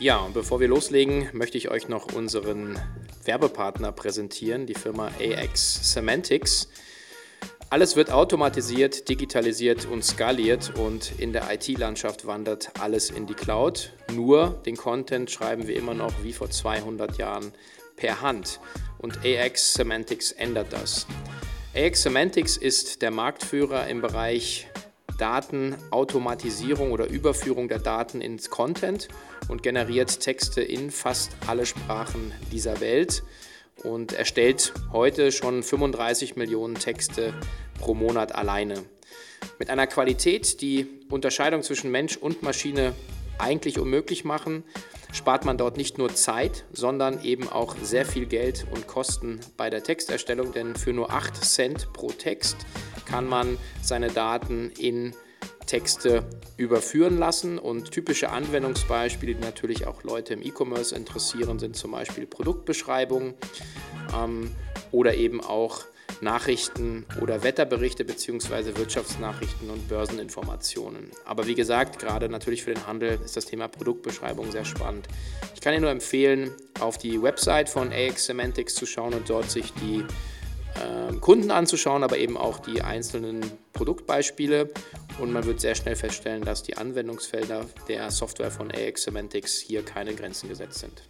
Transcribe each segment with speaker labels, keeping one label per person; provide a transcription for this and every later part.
Speaker 1: Ja, und bevor wir loslegen, möchte ich euch noch unseren Werbepartner präsentieren, die Firma AX Semantics. Alles wird automatisiert, digitalisiert und skaliert und in der IT-Landschaft wandert alles in die Cloud. Nur den Content schreiben wir immer noch wie vor 200 Jahren per Hand und AX Semantics ändert das. AX Semantics ist der Marktführer im Bereich Datenautomatisierung oder Überführung der Daten ins Content und generiert Texte in fast alle Sprachen dieser Welt und erstellt heute schon 35 Millionen Texte pro Monat alleine. Mit einer Qualität, die Unterscheidung zwischen Mensch und Maschine eigentlich unmöglich machen, spart man dort nicht nur Zeit, sondern eben auch sehr viel Geld und Kosten bei der Texterstellung, denn für nur 8 Cent pro Text kann man seine Daten in Texte überführen lassen. Und typische Anwendungsbeispiele, die natürlich auch Leute im E-Commerce interessieren, sind zum Beispiel Produktbeschreibungen ähm, oder eben auch Nachrichten oder Wetterberichte bzw. Wirtschaftsnachrichten und Börseninformationen. Aber wie gesagt, gerade natürlich für den Handel ist das Thema Produktbeschreibung sehr spannend. Ich kann Ihnen nur empfehlen, auf die Website von AX Semantics zu schauen und dort sich die Kunden anzuschauen, aber eben auch die einzelnen Produktbeispiele. Und man wird sehr schnell feststellen, dass die Anwendungsfelder der Software von AX Semantics hier keine Grenzen gesetzt sind.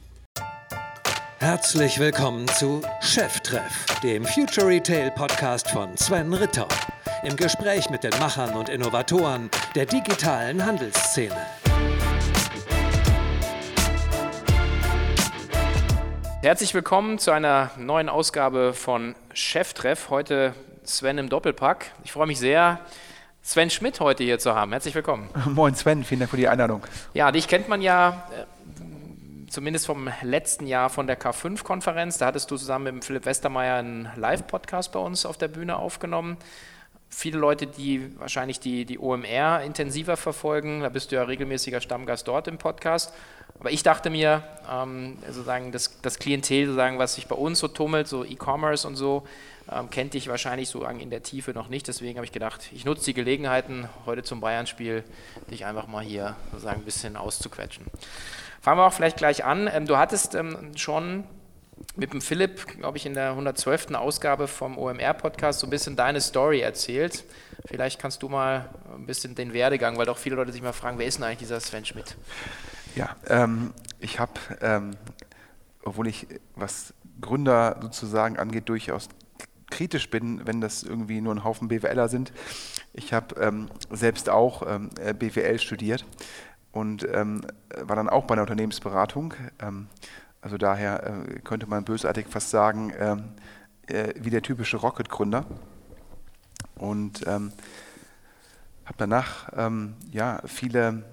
Speaker 2: Herzlich willkommen zu Cheftreff, dem Future Retail Podcast von Sven Ritter. Im Gespräch mit den Machern und Innovatoren der digitalen Handelsszene.
Speaker 1: Herzlich willkommen zu einer neuen Ausgabe von Cheftreff. Heute Sven im Doppelpack. Ich freue mich sehr, Sven Schmidt heute hier zu haben. Herzlich willkommen.
Speaker 3: Moin Sven, vielen Dank für die Einladung.
Speaker 1: Ja, dich kennt man ja äh, zumindest vom letzten Jahr von der K5-Konferenz. Da hattest du zusammen mit Philipp Westermeier einen Live-Podcast bei uns auf der Bühne aufgenommen viele Leute, die wahrscheinlich die, die OMR intensiver verfolgen, da bist du ja regelmäßiger Stammgast dort im Podcast. Aber ich dachte mir, ähm, sozusagen das, das Klientel, sozusagen, was sich bei uns so tummelt, so E-Commerce und so, ähm, kennt dich wahrscheinlich so in der Tiefe noch nicht. Deswegen habe ich gedacht, ich nutze die Gelegenheiten heute zum Bayern-Spiel, dich einfach mal hier sozusagen ein bisschen auszuquetschen. Fangen wir auch vielleicht gleich an. Ähm, du hattest ähm, schon mit dem Philipp, glaube ich, in der 112. Ausgabe vom OMR-Podcast so ein bisschen deine Story erzählt. Vielleicht kannst du mal ein bisschen den Werdegang, weil doch viele Leute sich mal fragen, wer ist denn eigentlich dieser Sven Schmidt?
Speaker 3: Ja, ähm, ich habe, ähm, obwohl ich, was Gründer sozusagen angeht, durchaus kritisch bin, wenn das irgendwie nur ein Haufen BWLer sind. Ich habe ähm, selbst auch ähm, äh, BWL studiert und ähm, war dann auch bei einer Unternehmensberatung ähm, also daher äh, könnte man bösartig fast sagen, ähm, äh, wie der typische Rocket-Gründer. Und ähm, habe danach ähm, ja, viele,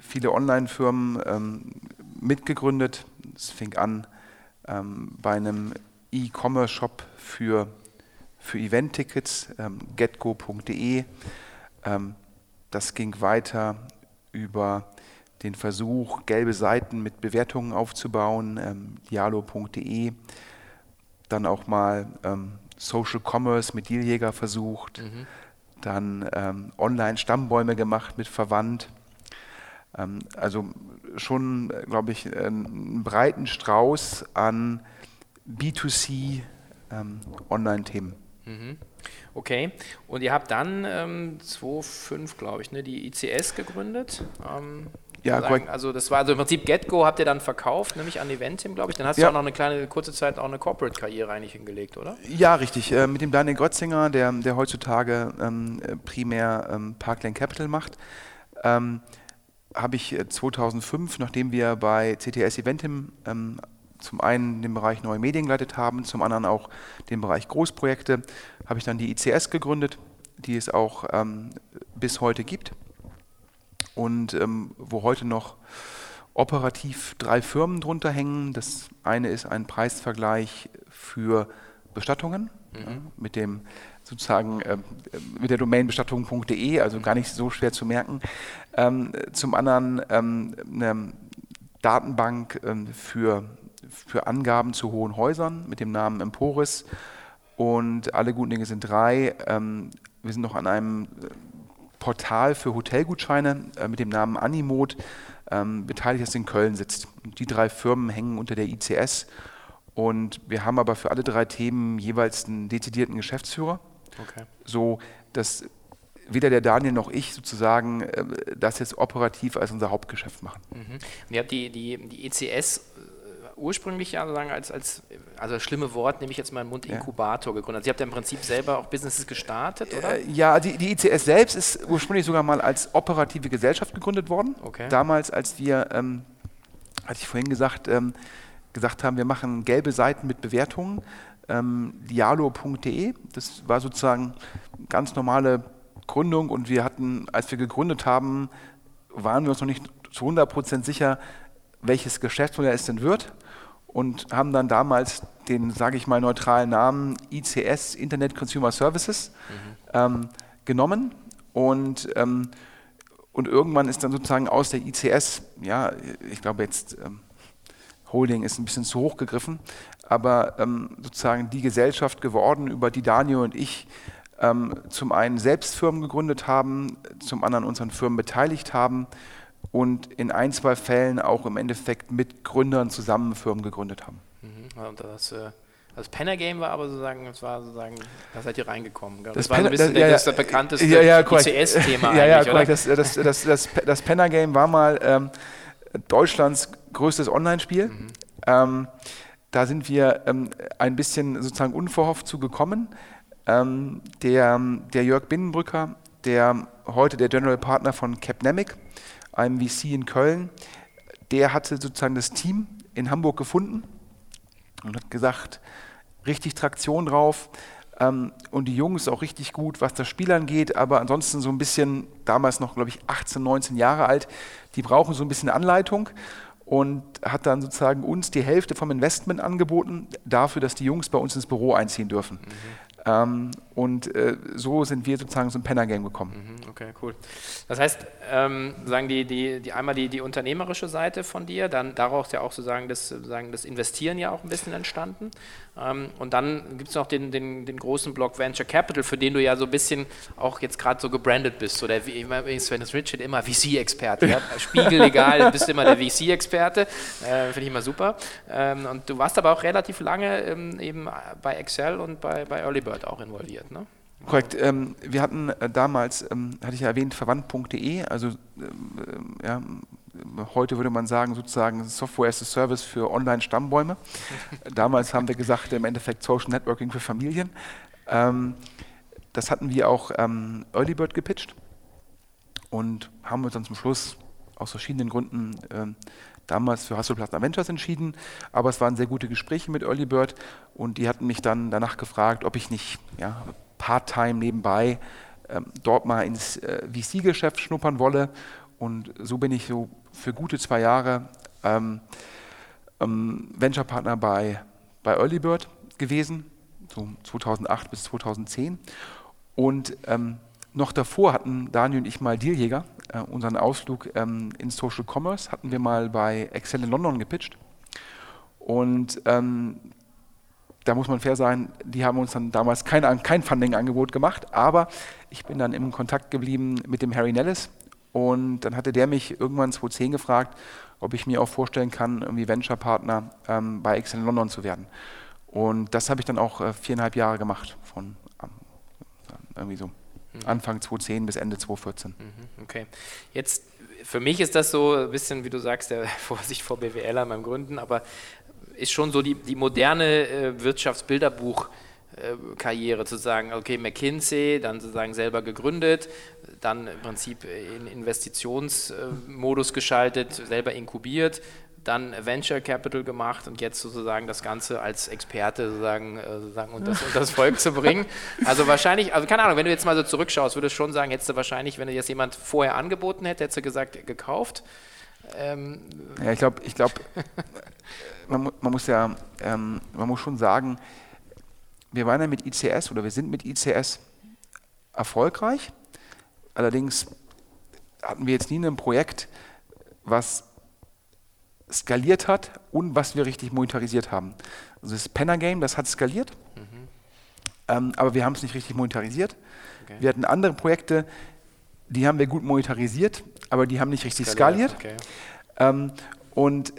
Speaker 3: viele Online-Firmen ähm, mitgegründet. Es fing an ähm, bei einem E-Commerce-Shop für, für Event-Tickets, ähm, getgo.de. das ging weiter über den Versuch, gelbe Seiten mit Bewertungen aufzubauen, ähm, dialo.de, dann auch mal ähm, Social Commerce mit Dealjäger versucht, mhm. dann ähm, Online-Stammbäume gemacht mit Verwandt. Ähm, also schon, glaube ich, einen breiten Strauß an B2C ähm, Online-Themen.
Speaker 1: Mhm. Okay, und ihr habt dann ähm, 2005, glaube ich, ne, die ICS gegründet. Ja, sagen. Also das war also im Prinzip GetGo habt ihr dann verkauft, nämlich an Eventim, glaube ich. Dann hast ja. du auch noch eine kleine kurze Zeit auch eine Corporate-Karriere eigentlich hingelegt, oder?
Speaker 3: Ja, richtig. Äh, mit dem Daniel Grotzinger, der, der heutzutage ähm, primär ähm, Parkland Capital macht, ähm, habe ich 2005, äh, nachdem wir bei CTS Eventim ähm, zum einen den Bereich neue Medien geleitet haben, zum anderen auch den Bereich Großprojekte, habe ich dann die ICS gegründet, die es auch ähm, bis heute gibt und ähm, wo heute noch operativ drei Firmen drunter hängen. Das eine ist ein Preisvergleich für Bestattungen mhm. ja, mit dem sozusagen äh, mit der Domain bestattung.de, also gar nicht so schwer zu merken. Ähm, zum anderen ähm, eine Datenbank ähm, für, für Angaben zu hohen Häusern mit dem Namen Emporis. Und alle guten Dinge sind drei. Ähm, wir sind noch an einem Portal für Hotelgutscheine äh, mit dem Namen Animod ähm, beteiligt, das in Köln sitzt. Und die drei Firmen hängen unter der ICS und wir haben aber für alle drei Themen jeweils einen dezidierten Geschäftsführer, okay. so dass weder der Daniel noch ich sozusagen äh, das jetzt operativ als unser Hauptgeschäft machen. Mhm. Und
Speaker 1: ihr habt die, die, die ECS ursprünglich ja sagen als, als also das schlimme Wort nehme ich jetzt mal im Mund Inkubator ja. gegründet. Sie habt ja im Prinzip selber auch Businesses gestartet, oder?
Speaker 3: Äh, ja, die, die ICS selbst ist ursprünglich sogar mal als operative Gesellschaft gegründet worden. Okay. Damals, als wir, ähm, hatte ich vorhin gesagt, ähm, gesagt haben, wir machen gelbe Seiten mit Bewertungen, ähm, dialo.de. Das war sozusagen ganz normale Gründung und wir hatten, als wir gegründet haben, waren wir uns noch nicht zu 100% sicher, welches Geschäftsmodell es denn wird und haben dann damals den, sage ich mal, neutralen Namen ICS, Internet Consumer Services, mhm. ähm, genommen und, ähm, und irgendwann ist dann sozusagen aus der ICS, ja, ich glaube jetzt ähm, Holding ist ein bisschen zu hoch gegriffen, aber ähm, sozusagen die Gesellschaft geworden, über die Daniel und ich ähm, zum einen selbst Firmen gegründet haben, zum anderen unseren Firmen beteiligt haben und in ein, zwei Fällen auch im Endeffekt mit Gründern zusammen Firmen gegründet haben.
Speaker 1: Mhm. Das, äh, das Penner Game war aber sozusagen, das war sozusagen, da seid ihr reingekommen.
Speaker 3: Das, das war Penner, ein bisschen das, ja, das, das bekannteste ja, ja, ICS-Thema ja, ja, korrekt. Das, das, das, das, das Penner Game war mal ähm, Deutschlands größtes Online-Spiel. Mhm. Ähm, da sind wir ähm, ein bisschen sozusagen unverhofft zugekommen. Ähm, der, der Jörg Binnenbrücker, der heute der General Partner von Capnemic, einem VC in Köln, der hatte sozusagen das Team in Hamburg gefunden und hat gesagt, richtig Traktion drauf ähm, und die Jungs auch richtig gut, was das Spiel angeht, aber ansonsten so ein bisschen, damals noch, glaube ich, 18, 19 Jahre alt, die brauchen so ein bisschen Anleitung und hat dann sozusagen uns die Hälfte vom Investment angeboten, dafür, dass die Jungs bei uns ins Büro einziehen dürfen. Mhm. Ähm, und äh, so sind wir sozusagen zum Penner-Game gekommen.
Speaker 1: Mhm, okay, cool. Das heißt, ähm, sagen die, die, die einmal die, die unternehmerische Seite von dir, dann daraus ja auch sozusagen das, sozusagen das Investieren ja auch ein bisschen entstanden. Ähm, und dann gibt es noch den, den, den großen Block Venture Capital, für den du ja so ein bisschen auch jetzt gerade so gebrandet bist. Oder wie immer Sven Richard immer VC-Experte. Ja? Spiegel egal, bist immer der VC-Experte. Äh, Finde ich immer super. Ähm, und du warst aber auch relativ lange ähm, eben bei Excel und bei, bei Early Bird auch involviert. Ne?
Speaker 3: Korrekt. Ähm, wir hatten äh, damals, ähm, hatte ich ja erwähnt, verwandt.de, also ähm, ja, heute würde man sagen, sozusagen Software as a Service für Online-Stammbäume. damals haben wir gesagt, im Endeffekt Social Networking für Familien. Ähm, das hatten wir auch ähm, Early Bird gepitcht und haben uns dann zum Schluss aus verschiedenen Gründen ähm, damals für Hasselblatt Ventures entschieden, aber es waren sehr gute Gespräche mit Early Bird und die hatten mich dann danach gefragt, ob ich nicht ja, part-time nebenbei ähm, dort mal ins äh, VC-Geschäft schnuppern wolle. Und so bin ich so für gute zwei Jahre ähm, ähm, Venture-Partner bei, bei Early Bird gewesen, so 2008 bis 2010. Und ähm, noch davor hatten Daniel und ich mal Dealjäger, äh, unseren Ausflug ähm, in Social Commerce, hatten wir mal bei Excel in London gepitcht. Und ähm, da muss man fair sein, die haben uns dann damals kein, kein Funding-Angebot gemacht, aber ich bin dann im Kontakt geblieben mit dem Harry Nellis und dann hatte der mich irgendwann 2010 gefragt, ob ich mir auch vorstellen kann, irgendwie Venture-Partner ähm, bei Excel in London zu werden. Und das habe ich dann auch äh, viereinhalb Jahre gemacht, von ähm, irgendwie so mhm. Anfang 2010 bis Ende 2014.
Speaker 1: Mhm, okay. Jetzt, für mich ist das so ein bisschen, wie du sagst, der Vorsicht vor BWLer beim Gründen, aber ist schon so die, die moderne äh, Wirtschaftsbilderbuch- Karriere zu sagen, okay, McKinsey, dann sozusagen selber gegründet, dann im Prinzip in Investitionsmodus geschaltet, selber inkubiert, dann Venture Capital gemacht und jetzt sozusagen das Ganze als Experte sozusagen, äh, sozusagen unter, unter das Volk zu bringen. Also wahrscheinlich, also keine Ahnung, wenn du jetzt mal so zurückschaust, würdest du schon sagen, hättest du wahrscheinlich, wenn du jetzt jemand vorher angeboten hätte, hättest du gesagt, gekauft.
Speaker 3: Ähm ja, ich glaube, ich glaube, man, man, muss ja, ähm, man muss schon sagen, wir waren ja mit ICS oder wir sind mit ICS erfolgreich. Allerdings hatten wir jetzt nie ein Projekt, was skaliert hat und was wir richtig monetarisiert haben. Also das Penner Game, das hat skaliert, mhm. ähm, aber wir haben es nicht richtig monetarisiert. Okay. Wir hatten andere Projekte, die haben wir gut monetarisiert, aber die haben nicht richtig skaliert. skaliert. Okay. Ähm, und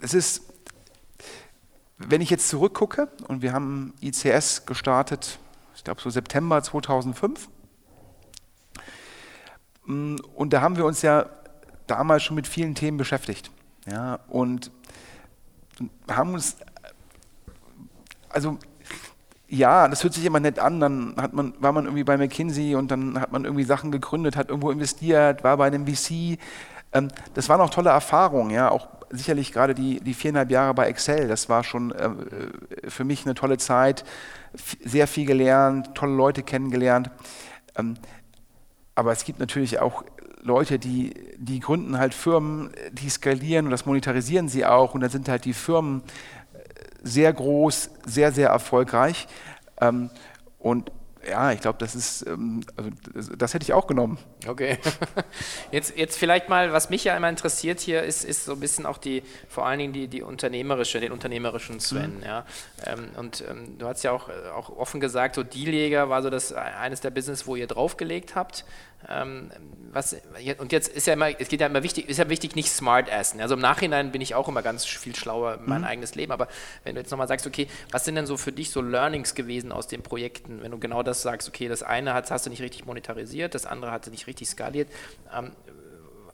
Speaker 3: es ist, wenn ich jetzt zurückgucke, und wir haben ICS gestartet, ich glaube so September 2005, mm, und da haben wir uns ja damals schon mit vielen Themen beschäftigt. Ja, und haben uns, also ja, das hört sich immer nett an, dann hat man, war man irgendwie bei McKinsey und dann hat man irgendwie Sachen gegründet, hat irgendwo investiert, war bei einem VC. Ähm, das waren auch tolle Erfahrungen, ja, auch sicherlich gerade die, die viereinhalb Jahre bei Excel, das war schon äh, für mich eine tolle Zeit, sehr viel gelernt, tolle Leute kennengelernt. Ähm, aber es gibt natürlich auch Leute, die, die gründen halt Firmen, die skalieren und das monetarisieren sie auch und dann sind halt die Firmen äh, sehr groß, sehr, sehr erfolgreich. Ähm, und ja, ich glaube, das ist, ähm, also das, hätte ich auch genommen.
Speaker 1: Okay. Jetzt, jetzt vielleicht mal, was mich ja immer interessiert hier, ist, ist so ein bisschen auch die, vor allen Dingen die, die unternehmerische, den unternehmerischen Sven. Mhm. Ja. Ähm, und ähm, du hast ja auch, äh, auch offen gesagt, so Dealleger war so das eines der Business, wo ihr draufgelegt habt. Ähm, was, und jetzt ist ja immer, es geht ja immer wichtig, ist ja wichtig, nicht smart essen. Also im Nachhinein bin ich auch immer ganz viel schlauer in mein mhm. eigenes Leben. Aber wenn du jetzt nochmal sagst, okay, was sind denn so für dich so Learnings gewesen aus den Projekten, wenn du genau das sagst, okay, das eine hat, hast du nicht richtig monetarisiert, das andere hat nicht richtig skaliert. Ähm,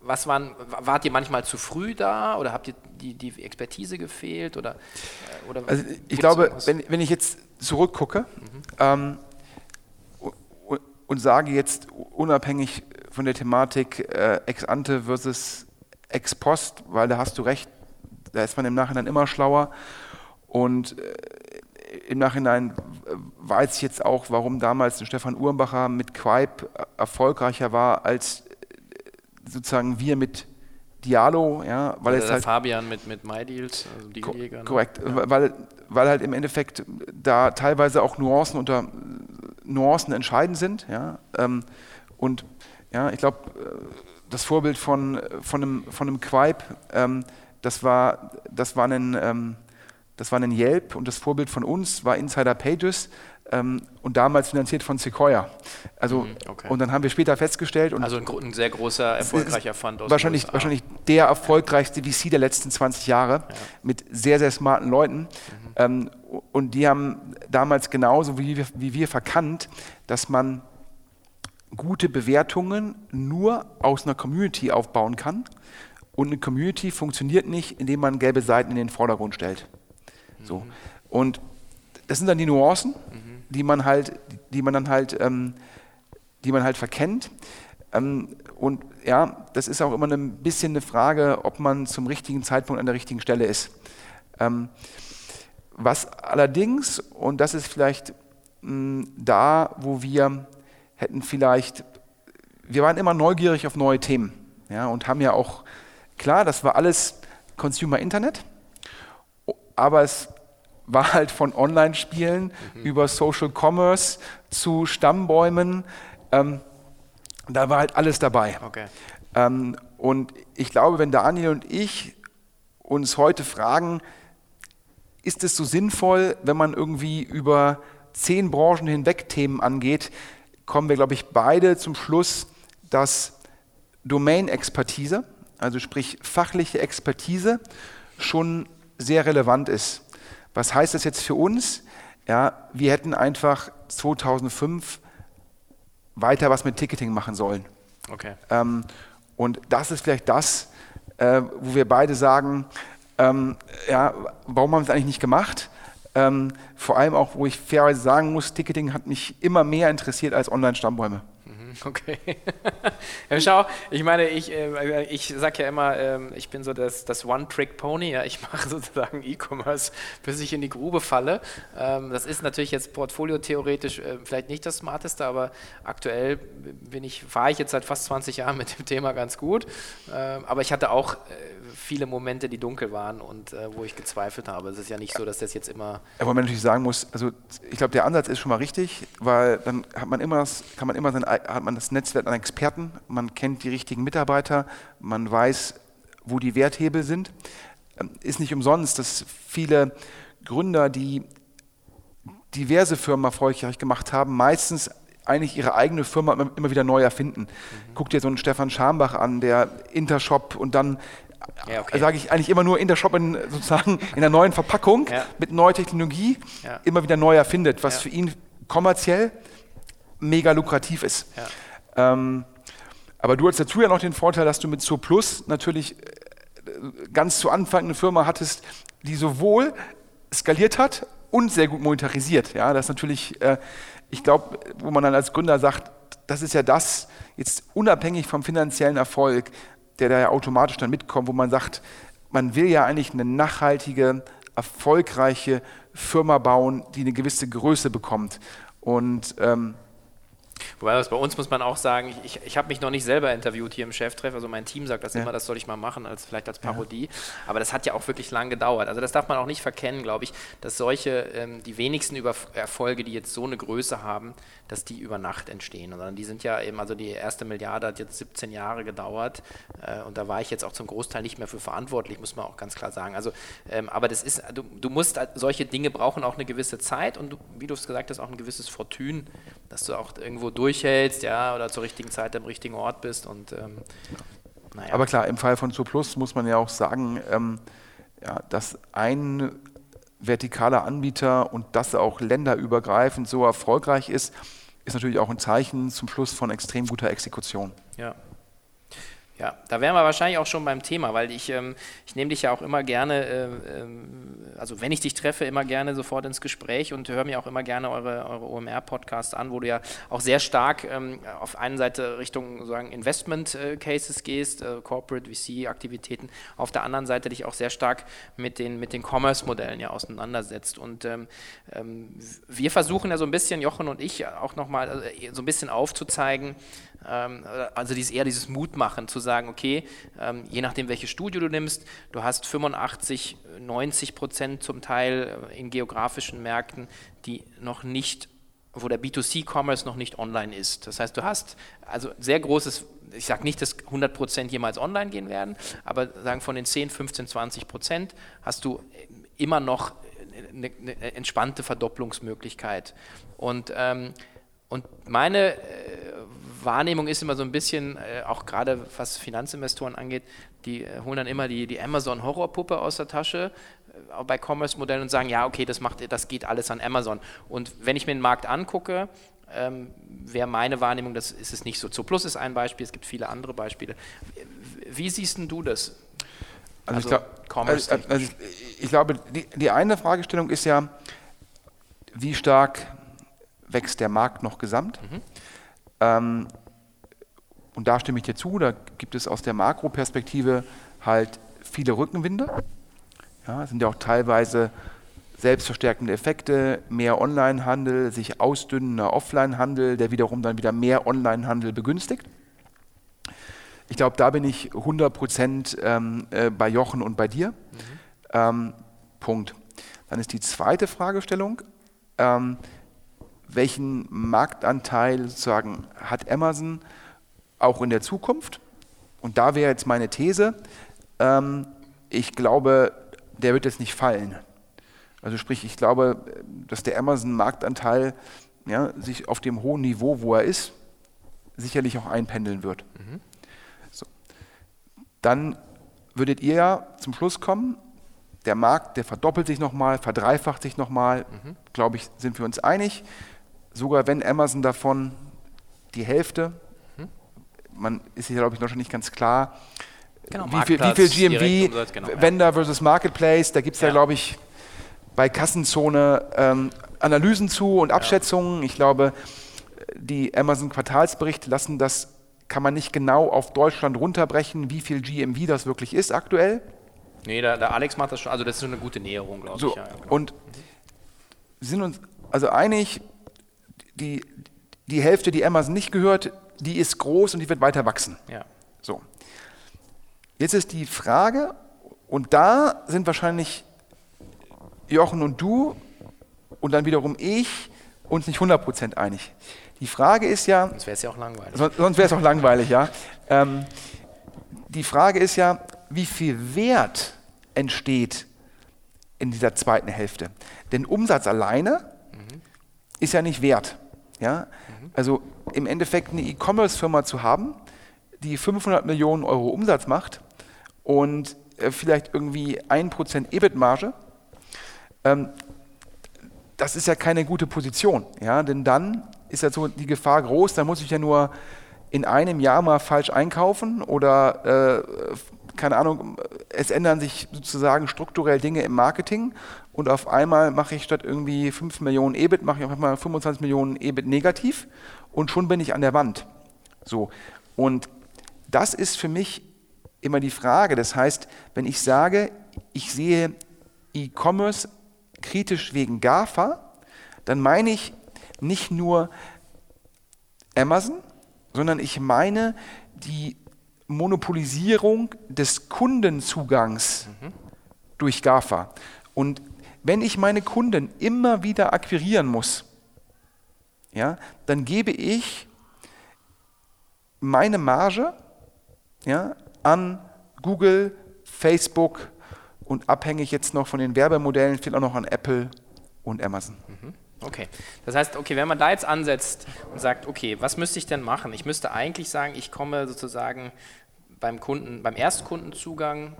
Speaker 1: was waren, wart ihr manchmal zu früh da oder habt ihr die, die Expertise gefehlt? Oder,
Speaker 3: äh, oder also ich glaube, wenn, wenn ich jetzt zurückgucke, mhm. ähm, und sage jetzt unabhängig von der Thematik äh, ex ante versus ex post, weil da hast du recht, da ist man im Nachhinein immer schlauer. Und äh, im Nachhinein weiß ich jetzt auch, warum damals Stefan Uhrenbacher mit Quipe erfolgreicher war als sozusagen wir mit Diallo, ja,
Speaker 1: weil Oder es halt Fabian mit mit MyDeals,
Speaker 3: also Dealjäger. Ne? Korrekt, ja. weil, weil halt im Endeffekt da teilweise auch Nuancen unter Nuancen entscheidend sind, ja, ähm, und ja, ich glaube, äh, das Vorbild von, von einem, von einem Quipe, ähm, das war, das war ein, ähm, das war ein Yelp und das Vorbild von uns war Insider Pages ähm, und damals finanziert von Sequoia. Also, mhm, okay. Und dann haben wir später festgestellt.
Speaker 1: also ein, ein sehr großer, erfolgreicher Fund
Speaker 3: aus wahrscheinlich, wahrscheinlich der erfolgreichste VC der letzten 20 Jahre ja. mit sehr, sehr smarten Leuten. Mhm. Und die haben damals genauso wie wir, wie wir verkannt, dass man gute Bewertungen nur aus einer Community aufbauen kann. Und eine Community funktioniert nicht, indem man gelbe Seiten in den Vordergrund stellt. So. Mhm. Und das sind dann die Nuancen, mhm. die man halt, die man dann halt, ähm, die man halt verkennt. Ähm, und ja, das ist auch immer ein bisschen eine Frage, ob man zum richtigen Zeitpunkt an der richtigen Stelle ist. Ähm, was allerdings, und das ist vielleicht mh, da, wo wir hätten vielleicht, wir waren immer neugierig auf neue Themen ja, und haben ja auch, klar, das war alles Consumer Internet, aber es war halt von Online-Spielen mhm. über Social Commerce zu Stammbäumen. Ähm, da war halt alles dabei. Okay. Ähm, und ich glaube, wenn Daniel und ich uns heute fragen, ist es so sinnvoll, wenn man irgendwie über zehn Branchen hinweg Themen angeht, kommen wir, glaube ich, beide zum Schluss, dass Domain-Expertise, also sprich fachliche Expertise, schon sehr relevant ist. Was heißt das jetzt für uns? Ja, wir hätten einfach 2005 weiter was mit Ticketing machen sollen. Okay. Ähm, und das ist vielleicht das, äh, wo wir beide sagen, ähm, ja, warum haben wir es eigentlich nicht gemacht? Ähm, vor allem auch, wo ich fairerweise sagen muss, Ticketing hat mich immer mehr interessiert als Online-Stammbäume.
Speaker 1: Okay. ja, schau, ich meine, ich, äh, ich sage ja immer, äh, ich bin so das, das One-Trick-Pony. Ja? Ich mache sozusagen E-Commerce, bis ich in die Grube falle. Ähm, das ist natürlich jetzt portfoliotheoretisch äh, vielleicht nicht das Smarteste, aber aktuell bin ich, fahre ich jetzt seit fast 20 Jahren mit dem Thema ganz gut. Ähm, aber ich hatte auch äh, viele Momente, die dunkel waren und wo ich gezweifelt habe. Es ist ja nicht so, dass das jetzt immer.
Speaker 3: Wo man natürlich sagen muss, also ich glaube, der Ansatz ist schon mal richtig, weil dann hat man immer das, kann man immer sein, hat man das Netzwerk an Experten, man kennt die richtigen Mitarbeiter, man weiß, wo die Werthebel sind. Ähm, ist nicht umsonst, dass viele Gründer, die diverse Firmen erfolgreich gemacht haben, meistens eigentlich ihre eigene Firma immer, wieder neu erfinden. Mhm. Guck dir so einen Stefan Schambach an, der Intershop und dann ja, okay. sage ich eigentlich immer nur Intershop in, sozusagen in der neuen Verpackung ja. mit neuer Technologie ja. immer wieder neu erfindet, was für ihn kommerziell mega lukrativ ist. Ähm, aber du hast dazu ja noch den Vorteil, dass du mit Zo Plus natürlich äh, ganz zu Anfang eine Firma hattest, die sowohl skaliert hat und sehr gut monetarisiert. Ja, das ist natürlich, äh, ich glaube, wo man dann als Gründer sagt, das ist ja das, jetzt unabhängig vom finanziellen Erfolg, der da ja automatisch dann mitkommt, wo man sagt, man will ja eigentlich eine nachhaltige, erfolgreiche Firma bauen, die eine gewisse Größe bekommt. Und ähm,
Speaker 1: Wobei das bei uns muss man auch sagen, ich, ich habe mich noch nicht selber interviewt hier im Cheftreff, also mein Team sagt das ja. immer, das soll ich mal machen, als vielleicht als Parodie. Ja. Aber das hat ja auch wirklich lang gedauert. Also das darf man auch nicht verkennen, glaube ich, dass solche, ähm, die wenigsten Über Erfolge, die jetzt so eine Größe haben, dass die über Nacht entstehen. Sondern die sind ja eben, also die erste Milliarde hat jetzt 17 Jahre gedauert äh, und da war ich jetzt auch zum Großteil nicht mehr für verantwortlich, muss man auch ganz klar sagen. Also, ähm, aber das ist, du, du musst, solche Dinge brauchen auch eine gewisse Zeit und du, wie du es gesagt hast, auch ein gewisses Fortune, dass du auch irgendwo durchhältst, ja, oder zur richtigen Zeit am richtigen Ort bist und ähm,
Speaker 3: naja. Aber klar, im Fall von Zooplus muss man ja auch sagen, ähm, ja, dass ein vertikaler Anbieter und das auch länderübergreifend so erfolgreich ist, ist natürlich auch ein Zeichen zum Schluss von extrem guter Exekution.
Speaker 1: Ja. Ja, da wären wir wahrscheinlich auch schon beim Thema, weil ich, ähm, ich nehme dich ja auch immer gerne, äh, ähm, also wenn ich dich treffe, immer gerne sofort ins Gespräch und höre mir auch immer gerne eure, eure OMR-Podcasts an, wo du ja auch sehr stark ähm, auf einer Seite Richtung sagen, Investment-Cases äh, gehst, äh, Corporate VC-Aktivitäten, auf der anderen Seite dich auch sehr stark mit den, mit den Commerce-Modellen ja auseinandersetzt. Und ähm, ähm, wir versuchen ja so ein bisschen, Jochen und ich, auch nochmal also so ein bisschen aufzuzeigen, also dies, eher dieses Mutmachen, zu sagen, okay, ähm, je nachdem, welches Studio du nimmst, du hast 85, 90 Prozent zum Teil äh, in geografischen Märkten, die noch nicht wo der B2C-Commerce noch nicht online ist. Das heißt, du hast also sehr großes, ich sage nicht, dass 100 Prozent jemals online gehen werden, aber sagen von den 10, 15, 20 Prozent hast du immer noch eine, eine entspannte Verdopplungsmöglichkeit. Und, ähm, und meine äh, Wahrnehmung ist immer so ein bisschen, äh, auch gerade was Finanzinvestoren angeht, die äh, holen dann immer die, die Amazon-Horrorpuppe aus der Tasche äh, bei Commerce-Modellen und sagen, ja, okay, das, macht, das geht alles an Amazon. Und wenn ich mir den Markt angucke, ähm, wäre meine Wahrnehmung, das ist es nicht so. Zooplus ist ein Beispiel, es gibt viele andere Beispiele. Wie siehst du das?
Speaker 3: Also, also, ich, glaub, also, also ich, glaube, die, die eine Fragestellung ist ja, wie stark wächst der Markt noch gesamt? Mhm. Ähm, und da stimme ich dir zu, da gibt es aus der Makroperspektive halt viele Rückenwinde. Ja, es sind ja auch teilweise selbstverstärkende Effekte, mehr Onlinehandel, sich ausdünnender Offlinehandel, der wiederum dann wieder mehr Onlinehandel begünstigt. Ich glaube, da bin ich 100% ähm, äh, bei Jochen und bei dir. Mhm. Ähm, Punkt. Dann ist die zweite Fragestellung, ähm, welchen Marktanteil sozusagen hat Amazon auch in der Zukunft? Und da wäre jetzt meine These, ähm, ich glaube, der wird jetzt nicht fallen. Also sprich, ich glaube, dass der Amazon-Marktanteil ja, sich auf dem hohen Niveau, wo er ist, sicherlich auch einpendeln wird. Mhm. So. Dann würdet ihr ja zum Schluss kommen, der Markt, der verdoppelt sich nochmal, verdreifacht sich nochmal, mhm. glaube ich, sind wir uns einig sogar wenn Amazon davon die Hälfte, mhm. man ist sich, glaube ich, noch nicht ganz klar, genau, wie, viel, wie, viel, GMV, Umsatz, genau, Vendor ja. versus Marketplace, da gibt es ja, ja glaube ich, bei Kassenzone ähm, Analysen zu und Abschätzungen. Ja. Ich glaube, die Amazon-Quartalsberichte lassen das, kann man nicht genau auf Deutschland runterbrechen, wie viel GMV das wirklich ist aktuell.
Speaker 1: Nee, der, der Alex macht das schon, also das ist so eine gute Näherung, glaube
Speaker 3: so, ich. Ja, genau. Und sind uns also einig, die, die Hälfte, die Amazon nicht gehört, die ist groß und die wird weiter wachsen. Ja. So. Jetzt ist die Frage, und da sind wahrscheinlich Jochen und du und dann wiederum ich uns nicht 100% einig. Die Frage ist ja.
Speaker 1: Sonst wäre es ja auch langweilig.
Speaker 3: Sonst wäre es auch langweilig, ja. Ähm, die Frage ist ja, wie viel Wert entsteht in dieser zweiten Hälfte? Denn Umsatz alleine mhm. ist ja nicht Wert. Ja? Also im Endeffekt eine E-Commerce-Firma zu haben, die 500 Millionen Euro Umsatz macht und äh, vielleicht irgendwie 1% EBIT-Marge, ähm, das ist ja keine gute Position. Ja? Denn dann ist ja so die Gefahr groß, da muss ich ja nur in einem Jahr mal falsch einkaufen oder äh, keine Ahnung, es ändern sich sozusagen strukturell Dinge im Marketing und auf einmal mache ich statt irgendwie 5 Millionen EBIT, mache ich auf einmal 25 Millionen EBIT negativ und schon bin ich an der Wand. So. Und das ist für mich immer die Frage. Das heißt, wenn ich sage, ich sehe E-Commerce kritisch wegen GAFA, dann meine ich nicht nur Amazon, sondern ich meine die Monopolisierung des Kundenzugangs mhm. durch GAFA. Und wenn ich meine Kunden immer wieder akquirieren muss, ja, dann gebe ich meine Marge ja, an Google, Facebook und abhängig jetzt noch von den Werbemodellen, vielleicht auch noch an Apple und Amazon.
Speaker 1: Mhm. Okay, das heißt, okay, wenn man da jetzt ansetzt und sagt, okay, was müsste ich denn machen? Ich müsste eigentlich sagen, ich komme sozusagen beim Kunden, beim Erstkundenzugang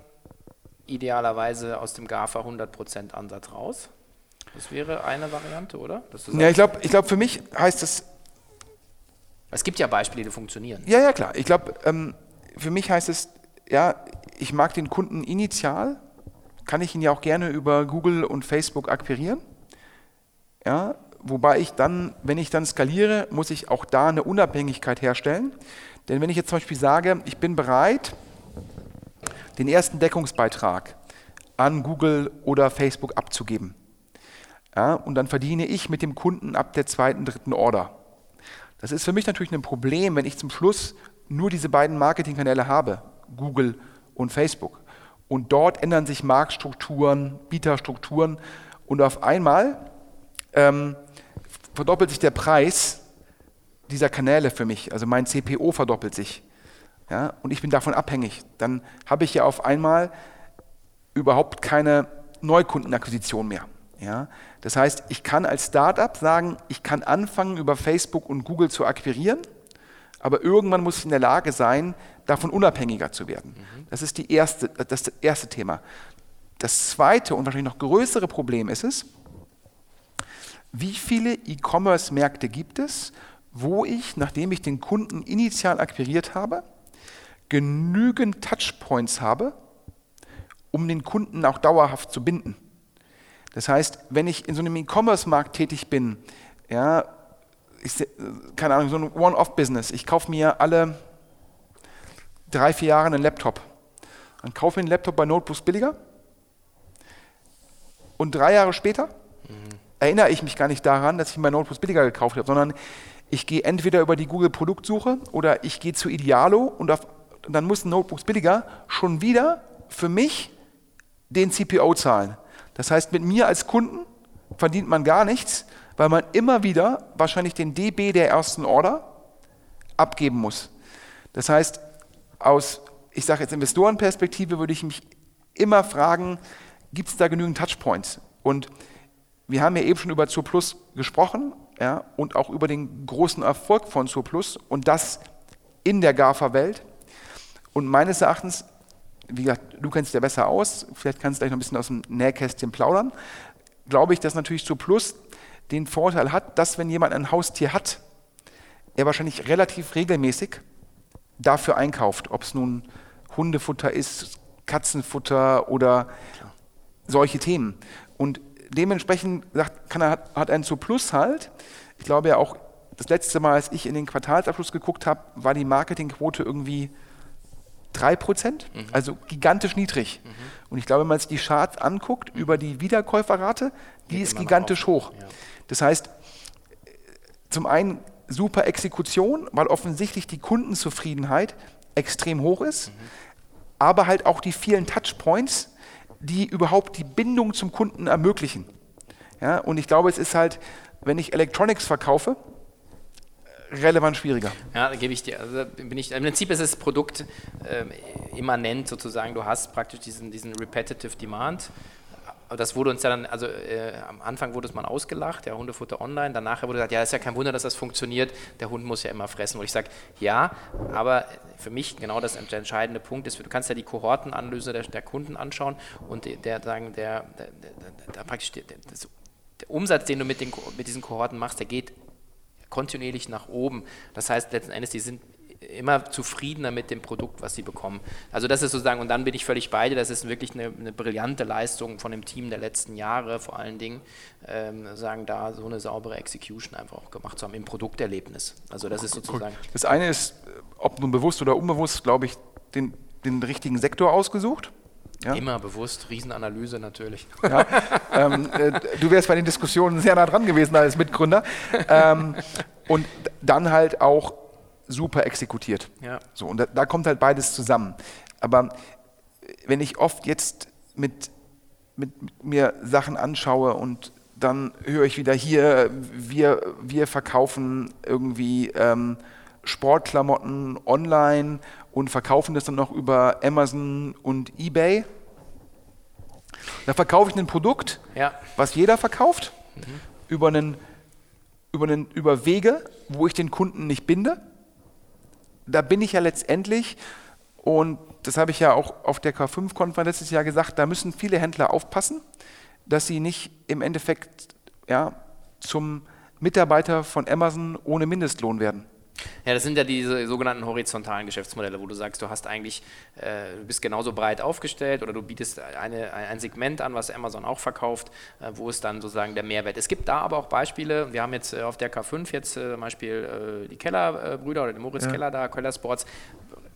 Speaker 1: idealerweise aus dem GAFA 100% Ansatz raus. Das wäre eine Variante, oder?
Speaker 3: Ja, ich glaube, ich glaub, für mich heißt es.
Speaker 1: Es gibt ja Beispiele, die funktionieren.
Speaker 3: Ja, ja, klar. Ich glaube, ähm, für mich heißt es, ja, ich mag den Kunden initial, kann ich ihn ja auch gerne über Google und Facebook akquirieren. Ja, wobei ich dann, wenn ich dann skaliere, muss ich auch da eine Unabhängigkeit herstellen. Denn wenn ich jetzt zum Beispiel sage, ich bin bereit, den ersten Deckungsbeitrag an Google oder Facebook abzugeben, ja, und dann verdiene ich mit dem Kunden ab der zweiten, dritten Order. Das ist für mich natürlich ein Problem, wenn ich zum Schluss nur diese beiden Marketingkanäle habe, Google und Facebook. Und dort ändern sich Marktstrukturen, Bieterstrukturen und auf einmal ähm, verdoppelt sich der Preis dieser Kanäle für mich. Also mein CPO verdoppelt sich. Ja, und ich bin davon abhängig. Dann habe ich ja auf einmal überhaupt keine Neukundenakquisition mehr. Ja, das heißt, ich kann als Startup sagen, ich kann anfangen, über Facebook und Google zu akquirieren, aber irgendwann muss ich in der Lage sein, davon unabhängiger zu werden. Mhm. Das ist die erste, das erste Thema. Das zweite und wahrscheinlich noch größere Problem ist es, wie viele E-Commerce-Märkte gibt es, wo ich, nachdem ich den Kunden initial akquiriert habe, genügend Touchpoints habe, um den Kunden auch dauerhaft zu binden. Das heißt, wenn ich in so einem E-Commerce-Markt tätig bin, ja, ich, keine Ahnung, so ein One-Off-Business, ich kaufe mir alle drei, vier Jahre einen Laptop. Dann kaufe ich einen Laptop bei Notebooks billiger und drei Jahre später mhm. Erinnere ich mich gar nicht daran, dass ich mir Notebooks billiger gekauft habe, sondern ich gehe entweder über die Google Produktsuche oder ich gehe zu Idealo und, auf, dann muss ein Notebooks billiger schon wieder für mich den CPO zahlen. Das heißt, mit mir als Kunden verdient man gar nichts, weil man immer wieder wahrscheinlich den DB der ersten Order abgeben muss. Das heißt, aus, ich sage jetzt Investorenperspektive, würde ich mich immer fragen, gibt es da genügend Touchpoints? Und wir haben ja eben schon über Zur Plus gesprochen ja, und auch über den großen Erfolg von Zur Plus und das in der GAFA-Welt. Und meines Erachtens wie gesagt, du kennst ja besser aus, vielleicht kannst du gleich noch ein bisschen aus dem Nähkästchen plaudern, glaube ich, dass natürlich so Plus den Vorteil hat, dass wenn jemand ein Haustier hat, er wahrscheinlich relativ regelmäßig dafür einkauft, ob es nun Hundefutter ist, Katzenfutter oder solche Themen. Und dementsprechend sagt, kann er, hat ein zu Plus halt. Ich glaube ja auch, das letzte Mal, als ich in den Quartalsabschluss geguckt habe, war die Marketingquote irgendwie 3 Prozent, mhm. also gigantisch niedrig. Mhm. Und ich glaube, wenn man sich die Charts anguckt über die Wiederkäuferrate, die Geht ist gigantisch hoch. Ja. Das heißt, zum einen super Exekution, weil offensichtlich die Kundenzufriedenheit extrem hoch ist, mhm. aber halt auch die vielen Touchpoints, die überhaupt die Bindung zum Kunden ermöglichen. Ja, und ich glaube, es ist halt, wenn ich Electronics verkaufe, relevant schwieriger.
Speaker 1: Ja, da gebe ich dir. Also bin ich, Im Prinzip ist das Produkt äh, immanent sozusagen. Du hast praktisch diesen, diesen Repetitive Demand das wurde uns ja dann, also äh, am Anfang wurde es mal ausgelacht, ja, Hundefutter online, danach wurde gesagt, ja, ist ja kein Wunder, dass das funktioniert, der Hund muss ja immer fressen. Und ich sage, ja, aber für mich genau das der entscheidende Punkt ist, du kannst ja die Kohortenanalyse der, der Kunden anschauen und der, sagen, der, der, der, praktisch der Umsatz, den du mit, den, mit diesen Kohorten machst, der geht kontinuierlich nach oben. Das heißt letzten Endes, die sind immer zufriedener mit dem Produkt, was sie bekommen. Also das ist sozusagen, und dann bin ich völlig bei dir, das ist wirklich eine, eine brillante Leistung von dem Team der letzten Jahre, vor allen Dingen, ähm, sagen da so eine saubere Execution einfach auch gemacht zu haben im Produkterlebnis. Also das ist sozusagen.
Speaker 3: Das eine ist, ob nun bewusst oder unbewusst, glaube ich, den, den richtigen Sektor ausgesucht.
Speaker 1: Ja. Immer bewusst, Riesenanalyse natürlich.
Speaker 3: Ja, ähm, äh, du wärst bei den Diskussionen sehr nah dran gewesen als Mitgründer. Ähm, und dann halt auch super exekutiert. Ja. So, und da, da kommt halt beides zusammen. Aber wenn ich oft jetzt mit, mit, mir Sachen anschaue und dann höre ich wieder hier, wir, wir verkaufen irgendwie ähm, Sportklamotten online und verkaufen das dann noch über Amazon und eBay. Da verkaufe ich ein Produkt, ja. was jeder verkauft, mhm. über, einen, über, einen, über Wege, wo ich den Kunden nicht binde da bin ich ja letztendlich, und das habe ich ja auch auf der K5-Konferenz letztes Jahr gesagt, da müssen viele Händler aufpassen, dass sie nicht im Endeffekt ja, zum Mitarbeiter von Amazon ohne Mindestlohn werden.
Speaker 1: Ja, das sind ja diese sogenannten horizontalen Geschäftsmodelle, wo du sagst, du hast eigentlich, äh, du bist genauso breit aufgestellt oder du bietest eine, ein Segment an, was Amazon auch verkauft, äh, wo ist dann sozusagen der Mehrwert. Es gibt da aber auch Beispiele, wir haben jetzt äh, auf der K5 jetzt äh, zum Beispiel äh, die Keller-Brüder oder den Moritz ja. Keller da, Keller Sports,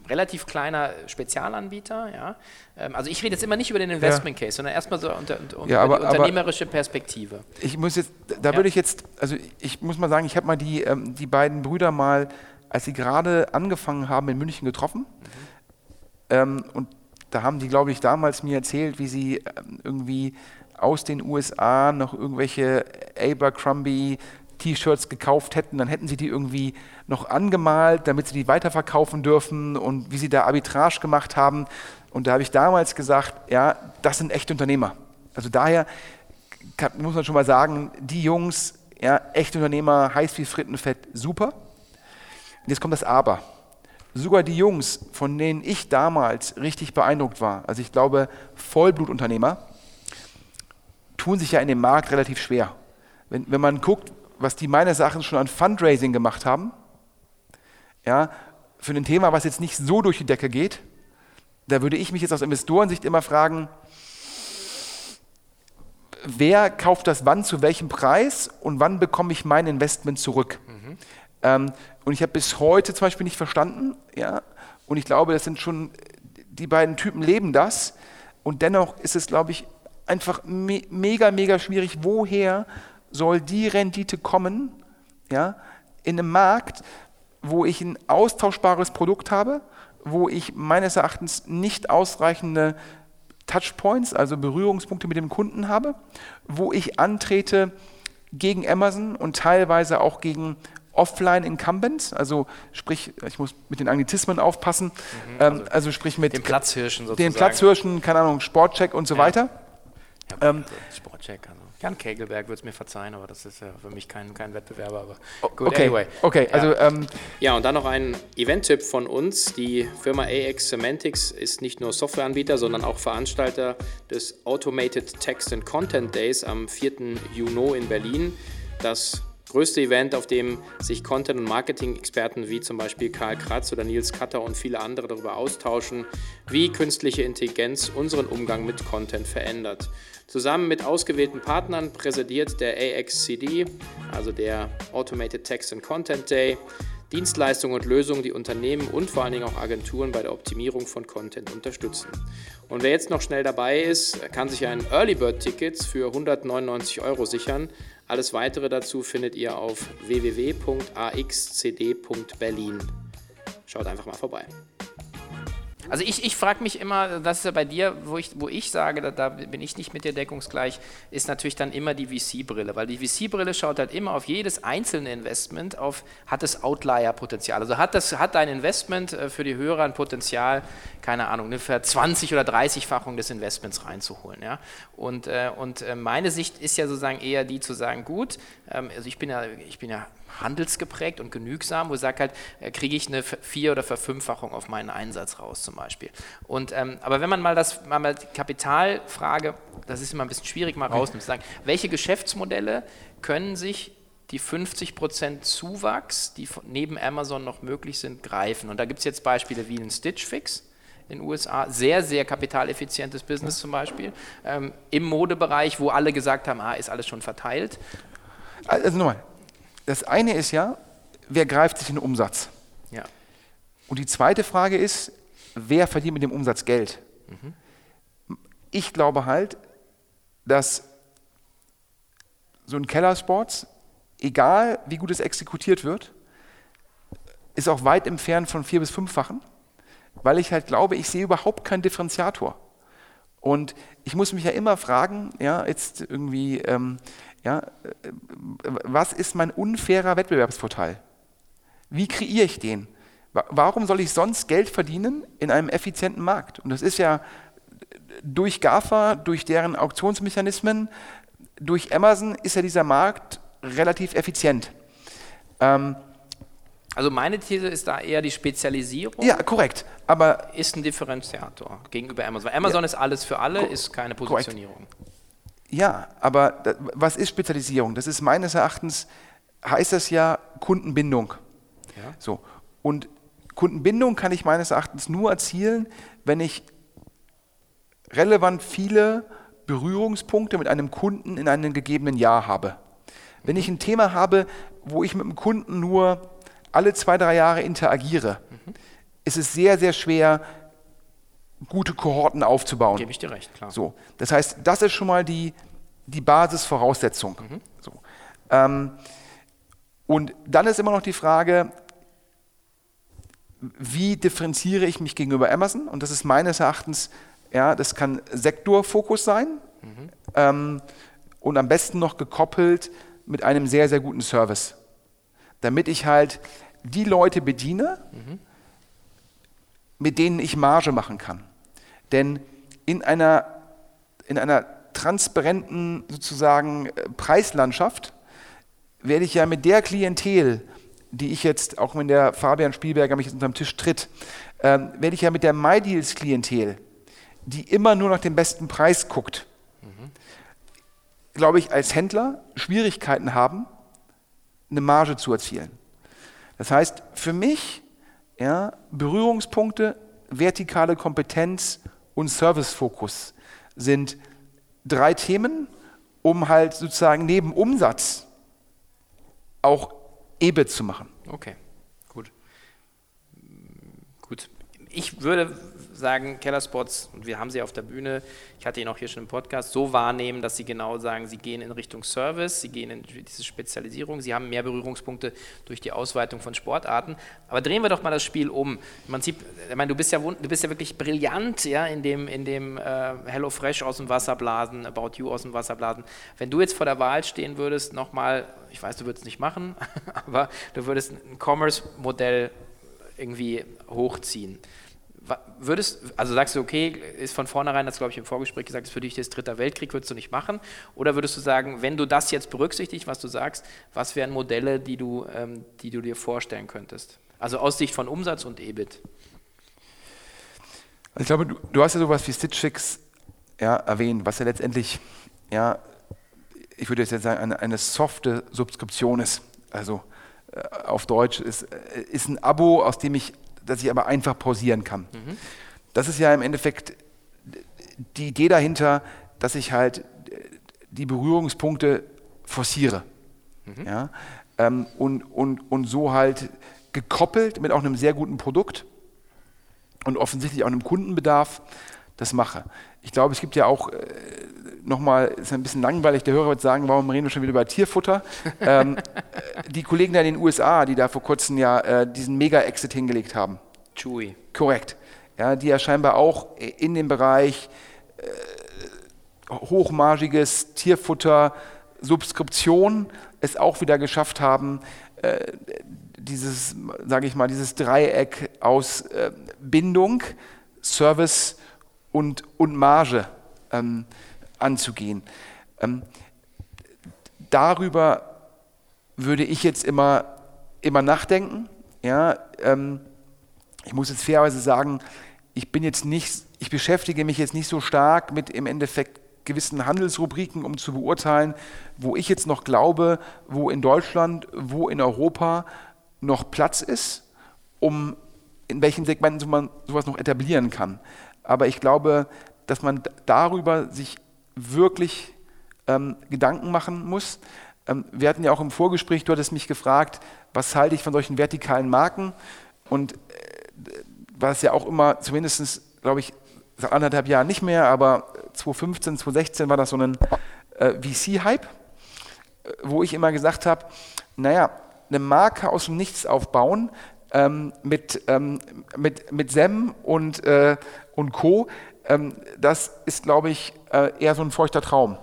Speaker 1: relativ kleiner Spezialanbieter. Ja? Ähm, also ich rede jetzt immer nicht über den Investment Case, sondern erstmal so unter, unter ja, aber, die unternehmerische Perspektive.
Speaker 3: Ich muss jetzt, da würde ich jetzt, also ich muss mal sagen, ich habe mal die, ähm, die beiden Brüder mal, als sie gerade angefangen haben, in München getroffen. Mhm. Ähm, und da haben die, glaube ich, damals mir erzählt, wie sie ähm, irgendwie aus den USA noch irgendwelche Abercrombie T-Shirts gekauft hätten, dann hätten sie die irgendwie noch angemalt, damit sie die weiterverkaufen dürfen und wie sie da Arbitrage gemacht haben. Und da habe ich damals gesagt, ja, das sind echte Unternehmer. Also daher kann, muss man schon mal sagen, die Jungs, ja, echte Unternehmer, heiß wie Frittenfett, super. Und jetzt kommt das Aber. Sogar die Jungs, von denen ich damals richtig beeindruckt war, also ich glaube Vollblutunternehmer, tun sich ja in dem Markt relativ schwer. Wenn, wenn man guckt, was die meines Erachtens schon an Fundraising gemacht haben, ja, für ein Thema, was jetzt nicht so durch die Decke geht, da würde ich mich jetzt aus Investorensicht immer fragen, wer kauft das wann zu welchem Preis und wann bekomme ich mein Investment zurück? Mhm. Ähm, und ich habe bis heute zum Beispiel nicht verstanden, ja, und ich glaube, das sind schon, die beiden Typen leben das und dennoch ist es, glaube ich, einfach me mega, mega schwierig, woher soll die Rendite kommen, ja, in einem Markt, wo ich ein austauschbares Produkt habe, wo ich meines Erachtens nicht ausreichende Touchpoints, also Berührungspunkte mit dem Kunden habe, wo ich antrete gegen Amazon und teilweise auch gegen Offline-Incumbents, also sprich, ich muss mit den Anglizismen aufpassen, mhm, also, ähm, also, sprich mit
Speaker 1: den Platzhirschen
Speaker 3: sozusagen. Den Platzhirschen, keine Ahnung, Sportcheck und so ja. weiter.
Speaker 1: Ja, ähm, Sportcheck, also. Jan Kegelberg wird es mir verzeihen, aber das ist ja für mich kein, kein Wettbewerber. Aber
Speaker 3: gut, okay, anyway. Okay, also.
Speaker 1: Ja. Ähm, ja, und dann noch ein Event-Tipp von uns. Die Firma AX Semantics ist nicht nur Softwareanbieter, sondern auch Veranstalter des Automated Text and Content Days am 4. Juni in Berlin. Das größte Event, auf dem sich Content- und Marketing-Experten wie zum Beispiel Karl Kratz oder Nils Katter und viele andere darüber austauschen, wie künstliche Intelligenz unseren Umgang mit Content verändert. Zusammen mit ausgewählten Partnern präsidiert der AXCD, also der Automated Text and Content Day, Dienstleistungen und Lösungen, die Unternehmen und vor allen Dingen auch Agenturen bei der Optimierung von Content unterstützen. Und wer jetzt noch schnell dabei ist, kann sich ein Early Bird Tickets für 199 Euro sichern. Alles weitere dazu findet ihr auf www.axcd.berlin. Schaut einfach mal vorbei. Also ich, ich frage mich immer, das ist ja bei dir, wo ich, wo ich sage, da, da bin ich nicht mit dir deckungsgleich, ist natürlich dann immer die VC-Brille, weil die VC-Brille schaut halt immer auf jedes einzelne Investment, auf hat es Outlier-Potenzial. Also hat, das, hat dein Investment äh, für die Hörer ein Potenzial, keine Ahnung, ungefähr 20 oder 30-fachung des Investments reinzuholen. Ja? Und, äh, und äh, meine Sicht ist ja sozusagen eher die zu sagen, gut, ähm, also ich bin ja, ich bin ja handelsgeprägt und genügsam, wo ich sage halt, äh, kriege ich eine Vier- oder Verfünffachung auf meinen Einsatz raus zum Beispiel. Und, ähm, aber wenn man mal das mal die Kapitalfrage, das ist immer ein bisschen schwierig, mal rausnimmt, zu sagen, welche Geschäftsmodelle können sich die 50% Zuwachs, die neben Amazon noch möglich sind, greifen. Und da gibt es jetzt Beispiele wie ein Stitch Fix in den USA, sehr, sehr kapitaleffizientes Business zum Beispiel, ähm, im Modebereich, wo alle gesagt haben, ah, ist alles schon verteilt.
Speaker 3: Also nochmal, das eine ist ja, wer greift sich in den Umsatz?
Speaker 1: Ja.
Speaker 3: Und die zweite Frage ist, wer verdient mit dem Umsatz Geld? Mhm. Ich glaube halt, dass so ein Kellersports, egal wie gut es exekutiert wird, ist auch weit entfernt von vier bis fünffachen, weil ich halt glaube, ich sehe überhaupt keinen Differenziator. Und ich muss mich ja immer fragen, ja, jetzt irgendwie, ähm, ja, äh, was ist mein unfairer Wettbewerbsvorteil? Wie kreiere ich den? Warum soll ich sonst Geld verdienen in einem effizienten Markt? Und das ist ja durch GAFA, durch deren Auktionsmechanismen, durch Amazon ist ja dieser Markt relativ effizient.
Speaker 1: Ähm, also meine These ist da eher die Spezialisierung.
Speaker 3: Ja, korrekt. Aber
Speaker 1: ist ein Differenziator gegenüber Amazon. Amazon ja, ist alles für alle, ist keine Positionierung. Korrekt.
Speaker 3: Ja, aber was ist Spezialisierung? Das ist meines Erachtens, heißt das ja Kundenbindung. Ja. So. Und Kundenbindung kann ich meines Erachtens nur erzielen, wenn ich relevant viele Berührungspunkte mit einem Kunden in einem gegebenen Jahr habe. Wenn ich ein Thema habe, wo ich mit dem Kunden nur alle zwei, drei Jahre interagiere, mhm. ist es sehr, sehr schwer, gute Kohorten aufzubauen.
Speaker 1: Gebe ich dir recht, klar.
Speaker 3: So, das heißt, das ist schon mal die, die Basisvoraussetzung. Mhm. So. Ähm, und dann ist immer noch die Frage, wie differenziere ich mich gegenüber Amazon? Und das ist meines Erachtens, ja, das kann Sektorfokus sein mhm. ähm, und am besten noch gekoppelt mit einem sehr, sehr guten Service. Damit ich halt die Leute bediene, mhm mit denen ich Marge machen kann. Denn in einer, in einer transparenten sozusagen äh, Preislandschaft werde ich ja mit der Klientel, die ich jetzt, auch wenn der Fabian Spielberger mich jetzt unterm Tisch tritt, ähm, werde ich ja mit der MyDeals-Klientel, die immer nur nach dem besten Preis guckt, mhm. glaube ich, als Händler Schwierigkeiten haben, eine Marge zu erzielen. Das heißt, für mich ja, Berührungspunkte, vertikale Kompetenz und Servicefokus sind drei Themen, um halt sozusagen neben Umsatz auch EBIT zu machen.
Speaker 1: Okay, gut. Gut. Ich würde sagen, Kellerspots, und wir haben sie auf der Bühne, ich hatte ihn auch hier schon im Podcast, so wahrnehmen, dass sie genau sagen, sie gehen in Richtung Service, sie gehen in diese Spezialisierung, sie haben mehr Berührungspunkte durch die Ausweitung von Sportarten. Aber drehen wir doch mal das Spiel um. Im Prinzip, ich meine, du bist ja, du bist ja wirklich brillant ja, in dem, in dem äh, Hello Fresh aus dem Wasser blasen, About You aus dem Wasser blasen. Wenn du jetzt vor der Wahl stehen würdest, nochmal, ich weiß, du würdest es nicht machen, aber du würdest ein Commerce-Modell irgendwie hochziehen würdest, also sagst du, okay, ist von vornherein, das glaube ich im Vorgespräch gesagt, ist für dich das dritter Weltkrieg, würdest du nicht machen? Oder würdest du sagen, wenn du das jetzt berücksichtigst, was du sagst, was wären Modelle, die du, ähm, die du dir vorstellen könntest? Also aus Sicht von Umsatz und EBIT.
Speaker 3: Also ich glaube, du, du hast ja sowas wie Stitchfix ja, erwähnt, was ja letztendlich, ja, ich würde jetzt sagen, eine, eine softe Subskription ist. Also äh, auf Deutsch ist, äh, ist ein Abo, aus dem ich das ich aber einfach pausieren kann. Mhm. Das ist ja im Endeffekt die Idee dahinter, dass ich halt die Berührungspunkte forciere. Mhm. Ja? Ähm, und, und, und so halt gekoppelt mit auch einem sehr guten Produkt und offensichtlich auch einem Kundenbedarf das mache. Ich glaube, es gibt ja auch äh, nochmal, ist ein bisschen langweilig, der Hörer wird sagen, warum reden wir schon wieder über Tierfutter? ähm, äh, die Kollegen da in den USA, die da vor kurzem ja äh, diesen Mega-Exit hingelegt haben.
Speaker 1: Chewy.
Speaker 3: Korrekt. ja, die ja scheinbar auch in dem Bereich äh, hochmargiges Tierfutter, Subskription es auch wieder geschafft haben, äh, dieses, sage ich mal, dieses Dreieck aus äh, Bindung, Service und, und Marge ähm, anzugehen. Ähm, darüber würde ich jetzt immer, immer nachdenken. Ja, ähm, ich muss jetzt fairerweise sagen, ich bin jetzt nicht, ich beschäftige mich jetzt nicht so stark mit im Endeffekt gewissen Handelsrubriken, um zu beurteilen, wo ich jetzt noch glaube, wo in Deutschland, wo in Europa noch Platz ist, um in welchen Segmenten man sowas noch etablieren kann. Aber ich glaube, dass man darüber sich wirklich ähm, Gedanken machen muss. Ähm, wir hatten ja auch im Vorgespräch, du hattest mich gefragt, was halte ich von solchen vertikalen Marken? Und äh, was ja auch immer, zumindest, glaube ich, seit anderthalb Jahren nicht mehr, aber 2015, 2016 war das so ein äh, VC-Hype, äh, wo ich immer gesagt habe, naja, eine Marke aus dem Nichts aufbauen ähm, mit, ähm, mit, mit SEM und, äh, und Co., ähm, das ist, glaube ich, äh, eher so ein feuchter Traum.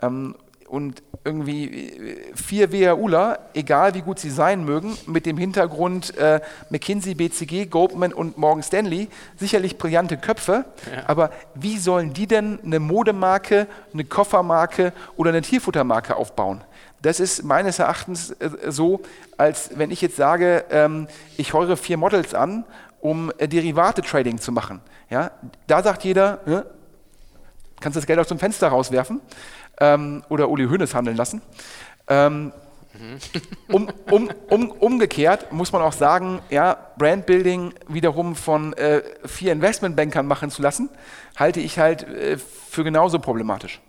Speaker 3: Ähm, und irgendwie äh, vier WHUler, egal wie gut sie sein mögen, mit dem Hintergrund äh, McKinsey, BCG, Goldman und Morgan Stanley, sicherlich brillante Köpfe, ja. aber wie sollen die denn eine Modemarke, eine Koffermarke oder eine Tierfuttermarke aufbauen? Das ist meines Erachtens äh, so, als wenn ich jetzt sage, ähm, ich heure vier Models an, um äh, Derivate-Trading zu machen. Ja? Da sagt jeder, ne, kannst das Geld aus dem Fenster rauswerfen ähm, oder Uli Hoeneß handeln lassen. Ähm, um, um, um, umgekehrt muss man auch sagen, ja, Brandbuilding wiederum von äh, vier Investmentbankern machen zu lassen, halte ich halt äh, für genauso problematisch.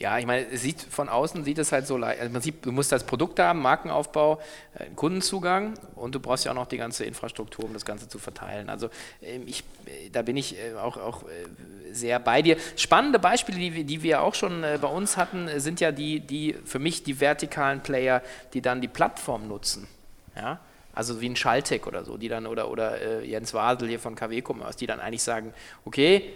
Speaker 1: Ja, ich meine, es sieht von außen sieht es halt so leicht. Also man sieht, du musst das Produkt haben, Markenaufbau, äh, Kundenzugang und du brauchst ja auch noch die ganze Infrastruktur, um das Ganze zu verteilen. Also ähm, ich, äh, da bin ich äh, auch, auch sehr bei dir. Spannende Beispiele, die, die wir auch schon bei uns hatten, sind ja die, die für mich die vertikalen Player, die dann die Plattform nutzen. Ja? Also wie ein Schalltech oder so, die dann, oder, oder Jens Wasel hier von KW Commerce, die dann eigentlich sagen, okay,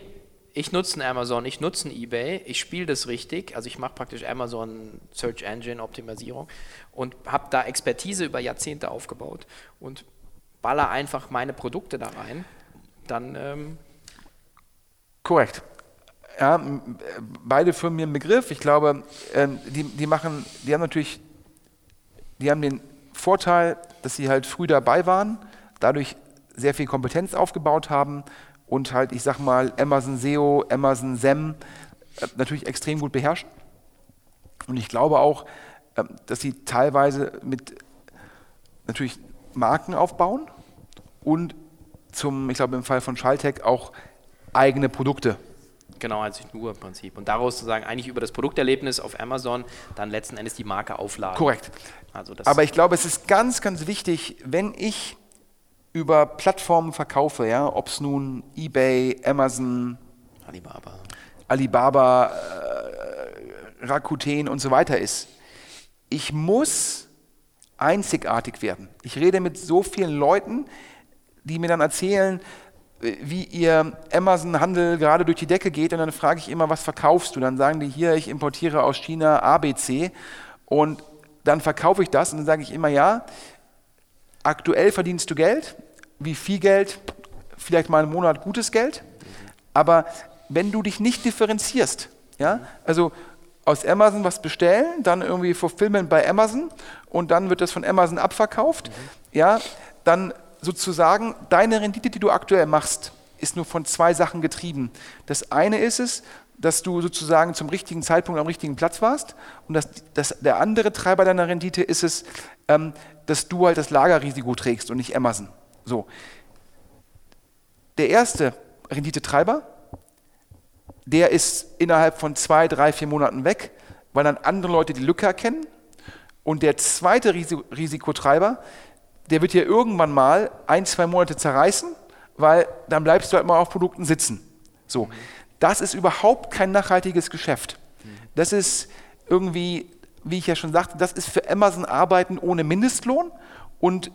Speaker 1: ich nutze einen Amazon, ich nutze einen eBay, ich spiele das richtig, also ich mache praktisch Amazon Search Engine Optimisierung und habe da Expertise über Jahrzehnte aufgebaut und baller einfach meine Produkte da rein, dann ähm
Speaker 3: korrekt. Ja, beide Firmen mir einen Begriff. Ich glaube, ähm, die, die machen, die haben natürlich, die haben den Vorteil, dass sie halt früh dabei waren, dadurch sehr viel Kompetenz aufgebaut haben und halt, ich sag mal, Amazon SEO, Amazon SEM äh, natürlich extrem gut beherrschen. Und ich glaube auch, äh, dass sie teilweise mit natürlich Marken aufbauen und zum, ich glaube im Fall von Schalltech auch eigene Produkte.
Speaker 1: Genau, also nur im Prinzip. Und daraus zu sagen, eigentlich über das Produkterlebnis auf Amazon dann letzten Endes die Marke aufladen.
Speaker 3: Korrekt. Also Aber ich glaube, es ist ganz, ganz wichtig, wenn ich über Plattformen verkaufe, ja, ob es nun eBay, Amazon,
Speaker 1: Alibaba,
Speaker 3: Alibaba, äh, Rakuten und so weiter ist. Ich muss einzigartig werden. Ich rede mit so vielen Leuten, die mir dann erzählen, wie ihr Amazon-Handel gerade durch die Decke geht und dann frage ich immer, was verkaufst du? Dann sagen die hier, ich importiere aus China ABC und dann verkaufe ich das und dann sage ich immer, ja, aktuell verdienst du Geld, wie viel Geld, vielleicht mal einen Monat gutes Geld, aber wenn du dich nicht differenzierst, ja, also aus Amazon was bestellen, dann irgendwie Fulfillment bei Amazon und dann wird das von Amazon abverkauft, mhm. ja, dann sozusagen deine Rendite, die du aktuell machst, ist nur von zwei Sachen getrieben. Das eine ist es, dass du sozusagen zum richtigen Zeitpunkt am richtigen Platz warst und das, das, der andere Treiber deiner Rendite ist es, ähm, dass du halt das Lagerrisiko trägst und nicht Amazon. So. Der erste Renditetreiber, der ist innerhalb von zwei, drei, vier Monaten weg, weil dann andere Leute die Lücke erkennen. Und der zweite Risikotreiber, der wird hier irgendwann mal ein, zwei Monate zerreißen, weil dann bleibst du halt mal auf Produkten sitzen. So. Das ist überhaupt kein nachhaltiges Geschäft. Das ist irgendwie, wie ich ja schon sagte, das ist für Amazon Arbeiten ohne Mindestlohn und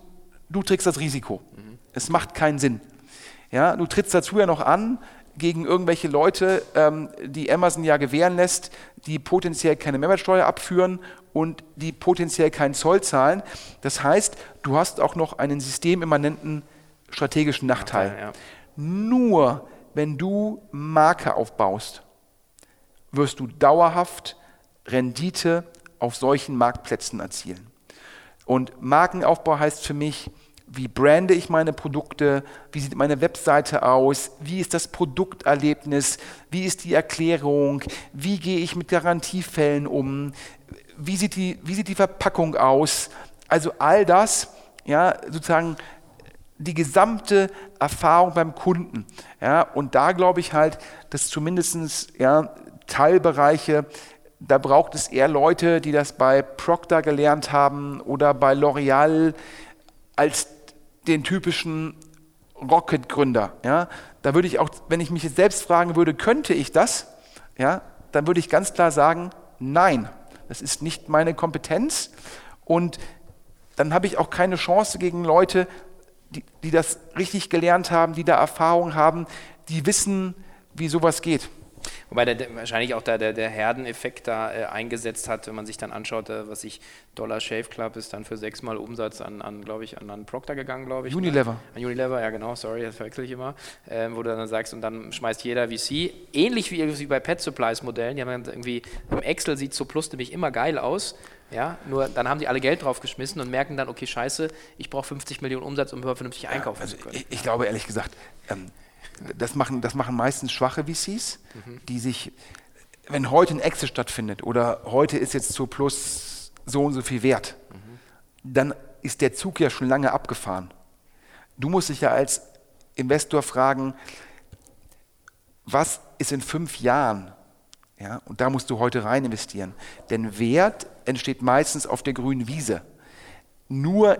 Speaker 3: du trägst das Risiko. Mhm. Es macht keinen Sinn. Ja, du trittst dazu ja noch an gegen irgendwelche Leute, ähm, die Amazon ja gewähren lässt, die potenziell keine Mehrwertsteuer abführen und die potenziell keinen Zoll zahlen. Das heißt, du hast auch noch einen systemimmanenten strategischen Nachteil. Nachteil ja. Nur wenn du Marke aufbaust, wirst du dauerhaft Rendite auf solchen Marktplätzen erzielen. Und Markenaufbau heißt für mich, wie brande ich meine Produkte, wie sieht meine Webseite aus, wie ist das Produkterlebnis, wie ist die Erklärung, wie gehe ich mit Garantiefällen um, wie sieht die, wie sieht die Verpackung aus. Also all das, ja, sozusagen die gesamte Erfahrung beim Kunden. Ja, und da glaube ich halt, dass zumindest ja, Teilbereiche, da braucht es eher Leute, die das bei Procter gelernt haben oder bei L'Oreal als den typischen Rocket-Gründer. Ja? Da würde ich auch, wenn ich mich jetzt selbst fragen würde, könnte ich das? Ja, dann würde ich ganz klar sagen, nein, das ist nicht meine Kompetenz und dann habe ich auch keine Chance gegen Leute, die, die das richtig gelernt haben, die da Erfahrung haben, die wissen, wie sowas geht.
Speaker 1: Wobei der, wahrscheinlich auch da der, der Herdeneffekt da äh, eingesetzt hat, wenn man sich dann anschaut, äh, was ich Dollar Shave Club ist dann für sechsmal Umsatz an, an glaube ich, an, an Procter gegangen, glaube ich.
Speaker 3: Ne? Unilever. Ne?
Speaker 1: An Unilever, ja genau, sorry, das verwechsel ich immer. Ähm, wo du dann sagst, und dann schmeißt jeder VC, ähnlich wie, wie bei Pet Supplies Modellen, die haben dann irgendwie, im Excel sieht so Plus nämlich immer geil aus, ja, nur dann haben die alle Geld draufgeschmissen und merken dann, okay, scheiße, ich brauche 50 Millionen Umsatz, um vernünftig einkaufen ja, also zu können.
Speaker 3: Ich, ich glaube ehrlich gesagt, ähm, das machen, das machen meistens schwache VCs, mhm. die sich, wenn heute ein Exit stattfindet oder heute ist jetzt zu Plus so und so viel wert, mhm. dann ist der Zug ja schon lange abgefahren. Du musst dich ja als Investor fragen, was ist in fünf Jahren? Ja, und da musst du heute rein investieren. Denn Wert entsteht meistens auf der grünen Wiese. Nur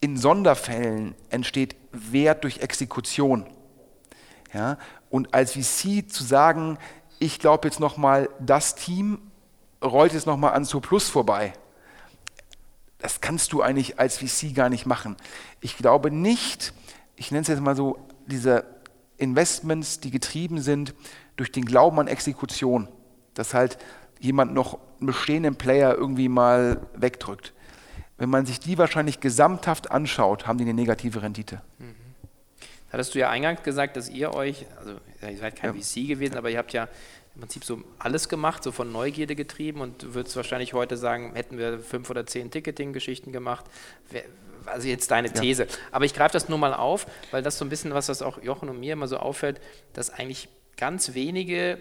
Speaker 3: in Sonderfällen entsteht Wert durch Exekution. Ja? Und als VC zu sagen, ich glaube jetzt nochmal, das Team rollt jetzt nochmal an zur Plus vorbei, das kannst du eigentlich als VC gar nicht machen. Ich glaube nicht, ich nenne es jetzt mal so, diese Investments, die getrieben sind durch den Glauben an Exekution, dass halt jemand noch einen bestehenden Player irgendwie mal wegdrückt. Wenn man sich die wahrscheinlich gesamthaft anschaut, haben die eine negative Rendite. Mhm.
Speaker 1: Hattest du ja eingangs gesagt, dass ihr euch, also ihr seid kein ja. VC gewesen, aber ihr habt ja im Prinzip so alles gemacht, so von Neugierde getrieben und du würdest wahrscheinlich heute sagen, hätten wir fünf oder zehn Ticketing-Geschichten gemacht, also jetzt deine These. Ja. Aber ich greife das nur mal auf, weil das so ein bisschen was, was auch Jochen und mir immer so auffällt, dass eigentlich ganz wenige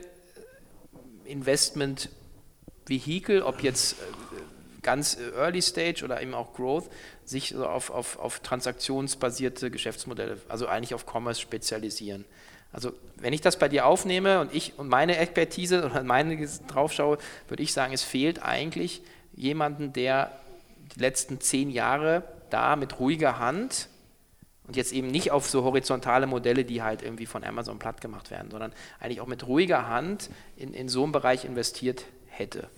Speaker 1: Investment-Vehikel, ob jetzt äh, ganz Early Stage oder eben auch Growth, sich auf, auf, auf transaktionsbasierte Geschäftsmodelle, also eigentlich auf Commerce spezialisieren. Also wenn ich das bei dir aufnehme und ich und meine Expertise oder meine draufschaue, würde ich sagen, es fehlt eigentlich jemanden, der die letzten zehn Jahre da mit ruhiger Hand und jetzt eben nicht auf so horizontale Modelle, die halt irgendwie von Amazon platt gemacht werden, sondern eigentlich auch mit ruhiger Hand in, in so einen Bereich investiert hätte.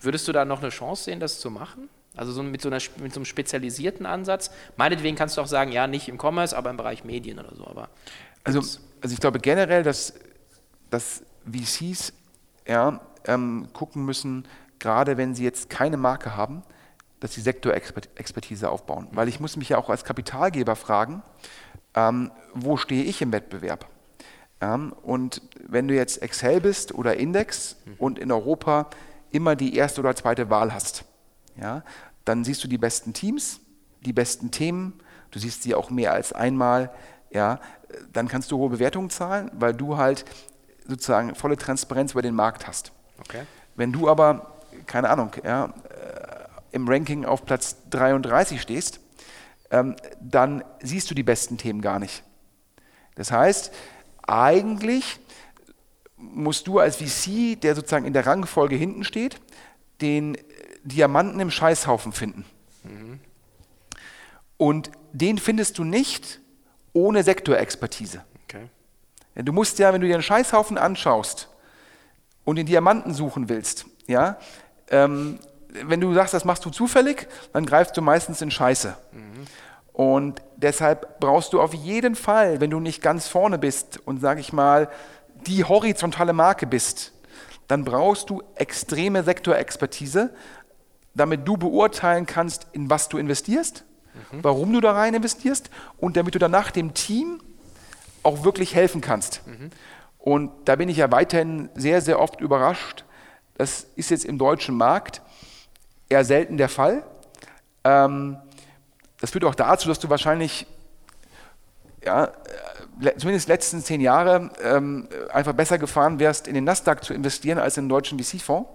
Speaker 1: Würdest du da noch eine Chance sehen, das zu machen? Also so mit, so einer, mit so einem spezialisierten Ansatz. Meinetwegen kannst du auch sagen, ja, nicht im Commerce, aber im Bereich Medien oder so. Aber
Speaker 3: also, also ich glaube generell, dass, dass VCs ja, ähm, gucken müssen, gerade wenn sie jetzt keine Marke haben, dass sie Sektorexpertise aufbauen. Weil ich muss mich ja auch als Kapitalgeber fragen, ähm, wo stehe ich im Wettbewerb? Ähm, und wenn du jetzt Excel bist oder Index mhm. und in Europa immer die erste oder zweite Wahl hast. Ja? Dann siehst du die besten Teams, die besten Themen, du siehst sie auch mehr als einmal. Ja? Dann kannst du hohe Bewertungen zahlen, weil du halt sozusagen volle Transparenz über den Markt hast. Okay. Wenn du aber, keine Ahnung, ja, äh, im Ranking auf Platz 33 stehst, ähm, dann siehst du die besten Themen gar nicht. Das heißt, eigentlich musst du als VC, der sozusagen in der Rangfolge hinten steht, den Diamanten im Scheißhaufen finden. Mhm. Und den findest du nicht ohne Sektorexpertise. Okay. Du musst ja, wenn du dir einen Scheißhaufen anschaust und den Diamanten suchen willst, ja, ähm, wenn du sagst, das machst du zufällig, dann greifst du meistens in Scheiße. Mhm. Und deshalb brauchst du auf jeden Fall, wenn du nicht ganz vorne bist und sage ich mal, die horizontale Marke bist, dann brauchst du extreme Sektorexpertise, damit du beurteilen kannst, in was du investierst, mhm. warum du da rein investierst und damit du danach dem Team auch wirklich helfen kannst. Mhm. Und da bin ich ja weiterhin sehr, sehr oft überrascht. Das ist jetzt im deutschen Markt eher selten der Fall. Ähm, das führt auch dazu, dass du wahrscheinlich ja, äh, zumindest letzten zehn Jahre ähm, einfach besser gefahren wärst, in den Nasdaq zu investieren als in den deutschen VC-Fonds.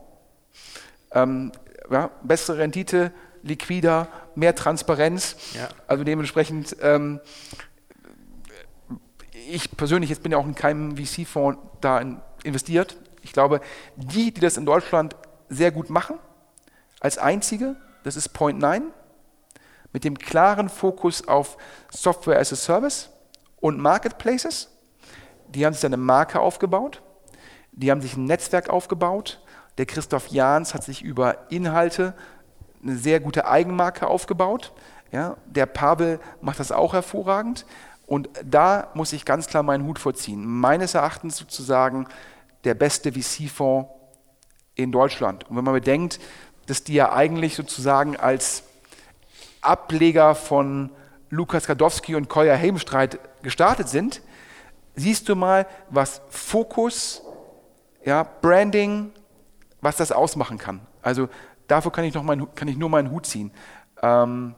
Speaker 3: Ähm, ja, bessere Rendite, liquider, mehr Transparenz. Ja. Also dementsprechend, ähm, ich persönlich jetzt bin ja auch in keinem VC-Fonds da in, investiert. Ich glaube, die, die das in Deutschland sehr gut machen, als einzige, das ist Point 9, mit dem klaren Fokus auf Software as a Service und Marketplaces. Die haben sich eine Marke aufgebaut, die haben sich ein Netzwerk aufgebaut. Der Christoph Jahns hat sich über Inhalte eine sehr gute Eigenmarke aufgebaut. Ja, der Pavel macht das auch hervorragend. Und da muss ich ganz klar meinen Hut vorziehen. Meines Erachtens sozusagen der beste VC-Fonds in Deutschland. Und wenn man bedenkt, dass die ja eigentlich sozusagen als Ableger von Lukas Gadowski und Kolja Helmstreit gestartet sind, siehst du mal, was Fokus, ja, Branding, was das ausmachen kann. Also dafür kann ich, noch mein, kann ich nur meinen Hut ziehen. Ähm,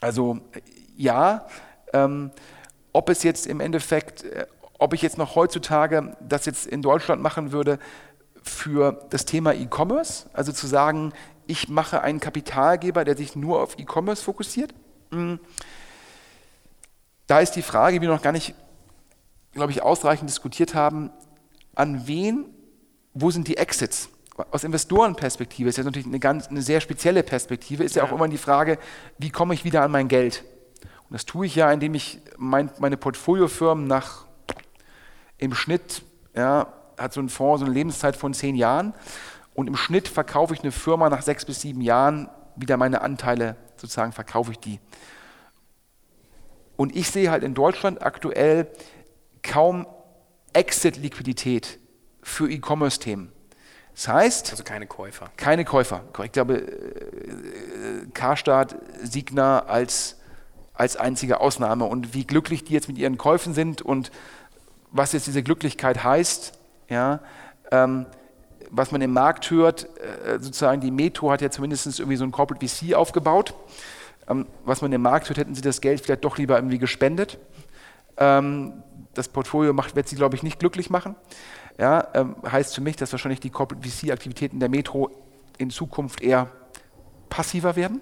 Speaker 3: also ja, ähm, ob es jetzt im Endeffekt, äh, ob ich jetzt noch heutzutage das jetzt in Deutschland machen würde für das Thema E-Commerce, also zu sagen, ich mache einen Kapitalgeber, der sich nur auf E-Commerce fokussiert. Hm. Da ist die Frage, die wir noch gar nicht, glaube ich, ausreichend diskutiert haben, an wen, wo sind die Exits? Aus Investorenperspektive ist ja natürlich eine ganz eine sehr spezielle Perspektive, ist ja, ja auch immer die Frage, wie komme ich wieder an mein Geld? Und das tue ich ja, indem ich mein, meine Portfoliofirmen nach im Schnitt, ja, hat so ein Fonds so eine Lebenszeit von zehn Jahren und im Schnitt verkaufe ich eine Firma nach sechs bis sieben Jahren wieder meine Anteile, sozusagen verkaufe ich die. Und ich sehe halt in Deutschland aktuell kaum Exit-Liquidität für E-Commerce-Themen. Das heißt.
Speaker 1: Also keine Käufer.
Speaker 3: Keine Käufer. Ich glaube, äh, Karstadt, Signa als, als einzige Ausnahme. Und wie glücklich die jetzt mit ihren Käufen sind und was jetzt diese Glücklichkeit heißt, ja, ähm, was man im Markt hört, äh, sozusagen die Metro hat ja zumindest irgendwie so ein Corporate VC aufgebaut. Ähm, was man im Markt hört, hätten sie das Geld vielleicht doch lieber irgendwie gespendet. Ähm, das Portfolio macht, wird sie, glaube ich, nicht glücklich machen. Ja, ähm, heißt für mich, dass wahrscheinlich die Corporate VC-Aktivitäten der Metro in Zukunft eher passiver werden.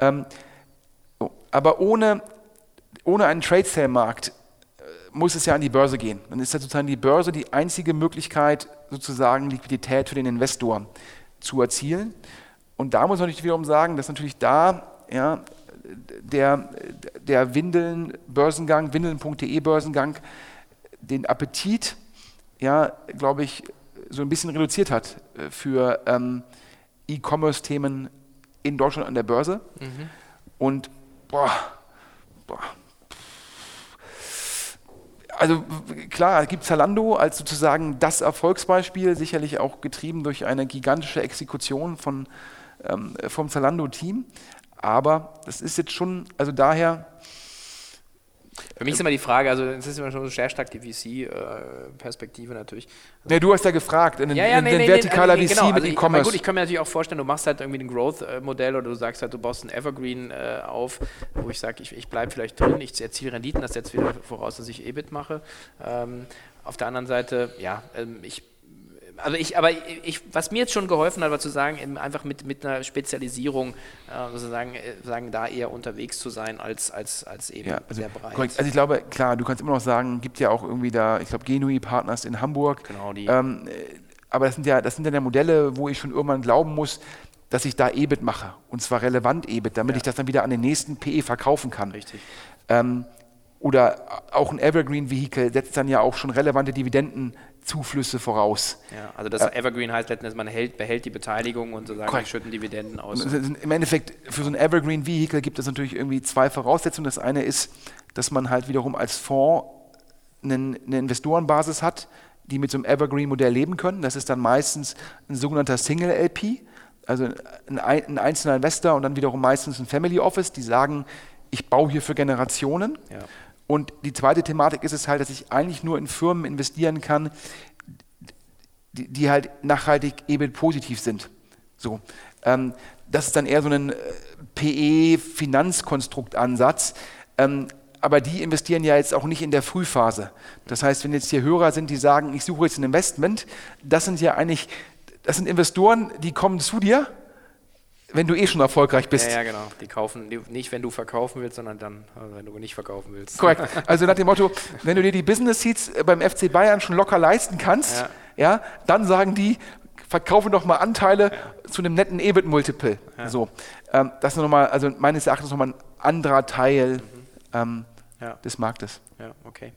Speaker 3: Ähm, aber ohne, ohne einen Trade-Sale-Markt muss es ja an die Börse gehen. Dann ist ja sozusagen die Börse die einzige Möglichkeit, sozusagen Liquidität für den Investor zu erzielen. Und da muss man natürlich wiederum sagen, dass natürlich da ja, der, der Windeln-Börsengang, windeln.de Börsengang, den Appetit, ja, glaube ich, so ein bisschen reduziert hat äh, für ähm, E-Commerce-Themen in Deutschland an der Börse. Mhm. Und boah, boah, also klar, gibt Zalando als sozusagen das Erfolgsbeispiel, sicherlich auch getrieben durch eine gigantische Exekution von, ähm, vom Zalando-Team. Aber das ist jetzt schon, also daher
Speaker 1: für mich ist immer die Frage, also das ist immer schon so sehr stark die VC-Perspektive natürlich.
Speaker 3: Also nee, du hast ja gefragt, ein, ja, ja, nee, nee, vertikaler nee, VC genau.
Speaker 1: mit also E-Commerce. Gut, ich kann mir natürlich auch vorstellen, du machst halt irgendwie ein Growth-Modell oder du sagst halt, du baust ein Evergreen äh, auf, wo ich sage, ich, ich bleibe vielleicht drin, ich erziele Renditen, das setzt wieder voraus, dass ich EBIT mache. Ähm, auf der anderen Seite, ja, ähm, ich also ich, aber ich, was mir jetzt schon geholfen hat, war zu sagen, eben einfach mit, mit einer Spezialisierung äh, sozusagen äh, sagen, da eher unterwegs zu sein als, als, als eben ja,
Speaker 3: also, der Bereich. Korrekt. Also ich glaube, klar, du kannst immer noch sagen, gibt ja auch irgendwie da, ich glaube, Genui Partners in Hamburg. Genau, die. Ähm, aber das sind ja, das sind ja Modelle, wo ich schon irgendwann glauben muss, dass ich da EBIT mache. Und zwar relevant EBIT, damit ja. ich das dann wieder an den nächsten PE verkaufen kann.
Speaker 1: Richtig.
Speaker 3: Ähm, oder auch ein Evergreen-Vehikel setzt dann ja auch schon relevante Dividenden Zuflüsse voraus.
Speaker 1: Ja, also das Evergreen heißt letztendlich, man hält, behält die Beteiligung und sozusagen schütten Dividenden aus.
Speaker 3: Im Endeffekt, für so ein Evergreen-Vehicle gibt es natürlich irgendwie zwei Voraussetzungen. Das eine ist, dass man halt wiederum als Fonds einen, eine Investorenbasis hat, die mit so einem Evergreen-Modell leben können. Das ist dann meistens ein sogenannter Single-LP, also ein, ein einzelner Investor und dann wiederum meistens ein Family Office, die sagen, ich baue hier für Generationen.
Speaker 1: Ja.
Speaker 3: Und die zweite Thematik ist es halt, dass ich eigentlich nur in Firmen investieren kann, die, die halt nachhaltig EBIT positiv sind. So. Ähm, das ist dann eher so ein äh, PE-Finanzkonstruktansatz. Ähm, aber die investieren ja jetzt auch nicht in der Frühphase. Das heißt, wenn jetzt hier Hörer sind, die sagen, ich suche jetzt ein Investment, das sind ja eigentlich, das sind Investoren, die kommen zu dir, wenn du eh schon erfolgreich bist.
Speaker 1: Ja, ja, genau. Die kaufen die, nicht, wenn du verkaufen willst, sondern dann, äh, wenn du nicht verkaufen willst.
Speaker 3: Korrekt. Also nach dem Motto, wenn du dir die Business Seats äh, beim FC Bayern schon locker leisten kannst,
Speaker 1: Ja.
Speaker 3: ja, dann sagen die, verkaufe doch mal Anteile zu einem netten EBIT-Multiple. So, ähm, das ist nochmal, also meines Erachtens nochmal ein anderer Teil ähm,
Speaker 1: Ja.
Speaker 3: des Marktes.
Speaker 1: Ja, okay.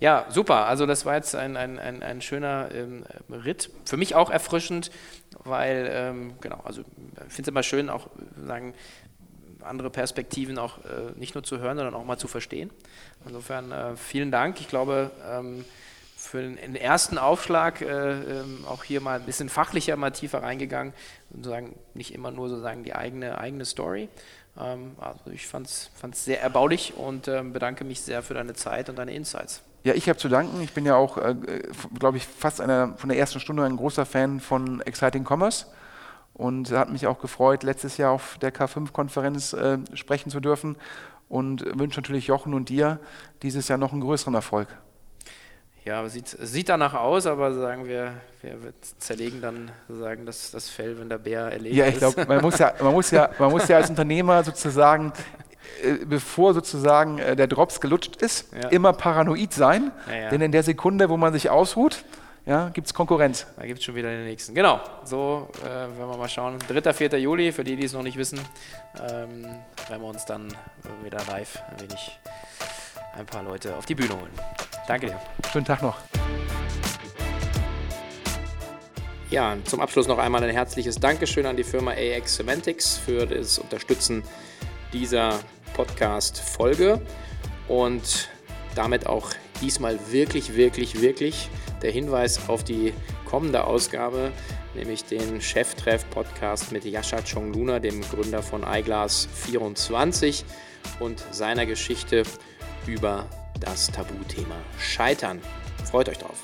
Speaker 1: Ja, super. Also das war jetzt ein, ein, ein, ein schöner ähm, Ritt. Für mich auch erfrischend, weil, ähm, genau, also ich finde es immer schön, auch äh, sagen, andere Perspektiven auch äh, nicht nur zu hören, sondern auch mal zu verstehen. Insofern äh, vielen Dank. Ich glaube, ähm, für den, ersten Aufschlag äh, ähm, auch hier mal ein bisschen fachlicher, mal tiefer reingegangen und sagen, nicht immer nur sozusagen die eigene, eigene Story. Ähm, also ich fand es sehr erbaulich und ähm, bedanke mich sehr für deine Zeit und deine Insights.
Speaker 3: Ja, ich habe zu danken. Ich bin ja auch, äh, glaube ich, fast einer, von der ersten Stunde ein großer Fan von Exciting Commerce und hat mich auch gefreut, letztes Jahr auf der K5-Konferenz äh, sprechen zu dürfen und wünsche natürlich Jochen und dir dieses Jahr noch einen größeren Erfolg.
Speaker 1: Ja, sieht, sieht danach aus, aber sagen wir, wir zerlegen dann sozusagen das, das Fell, wenn der Bär erlegt
Speaker 3: Ja, ich
Speaker 1: ist.
Speaker 3: glaube, man muss ja, man muss ja, man muss ja als Unternehmer sozusagen, bevor sozusagen äh, der Drops gelutscht ist,
Speaker 1: Ja.
Speaker 3: immer paranoid sein,
Speaker 1: ja.
Speaker 3: denn in der Sekunde, wo man sich ausruht, ja, gibt es Konkurrenz.
Speaker 1: Da gibt es schon wieder den nächsten. Genau, so äh, werden wir mal schauen. 3. 4. Juli, für die, die es noch nicht wissen, ähm, werden wir uns dann wieder live ein wenig ein paar Leute auf die Bühne holen. Danke dir.
Speaker 3: Schönen Tag noch.
Speaker 1: Ja, zum Abschluss noch einmal ein herzliches Dankeschön an die Firma AX Semantics für das Unterstützen dieser Podcast-Folge und damit auch diesmal wirklich, wirklich, wirklich der Hinweis auf die kommende Ausgabe, nämlich den Cheftreff-Podcast mit Yasha Chongluna, dem Gründer von iGlass24 und seiner Geschichte über das Tabuthema Scheitern. Freut euch drauf.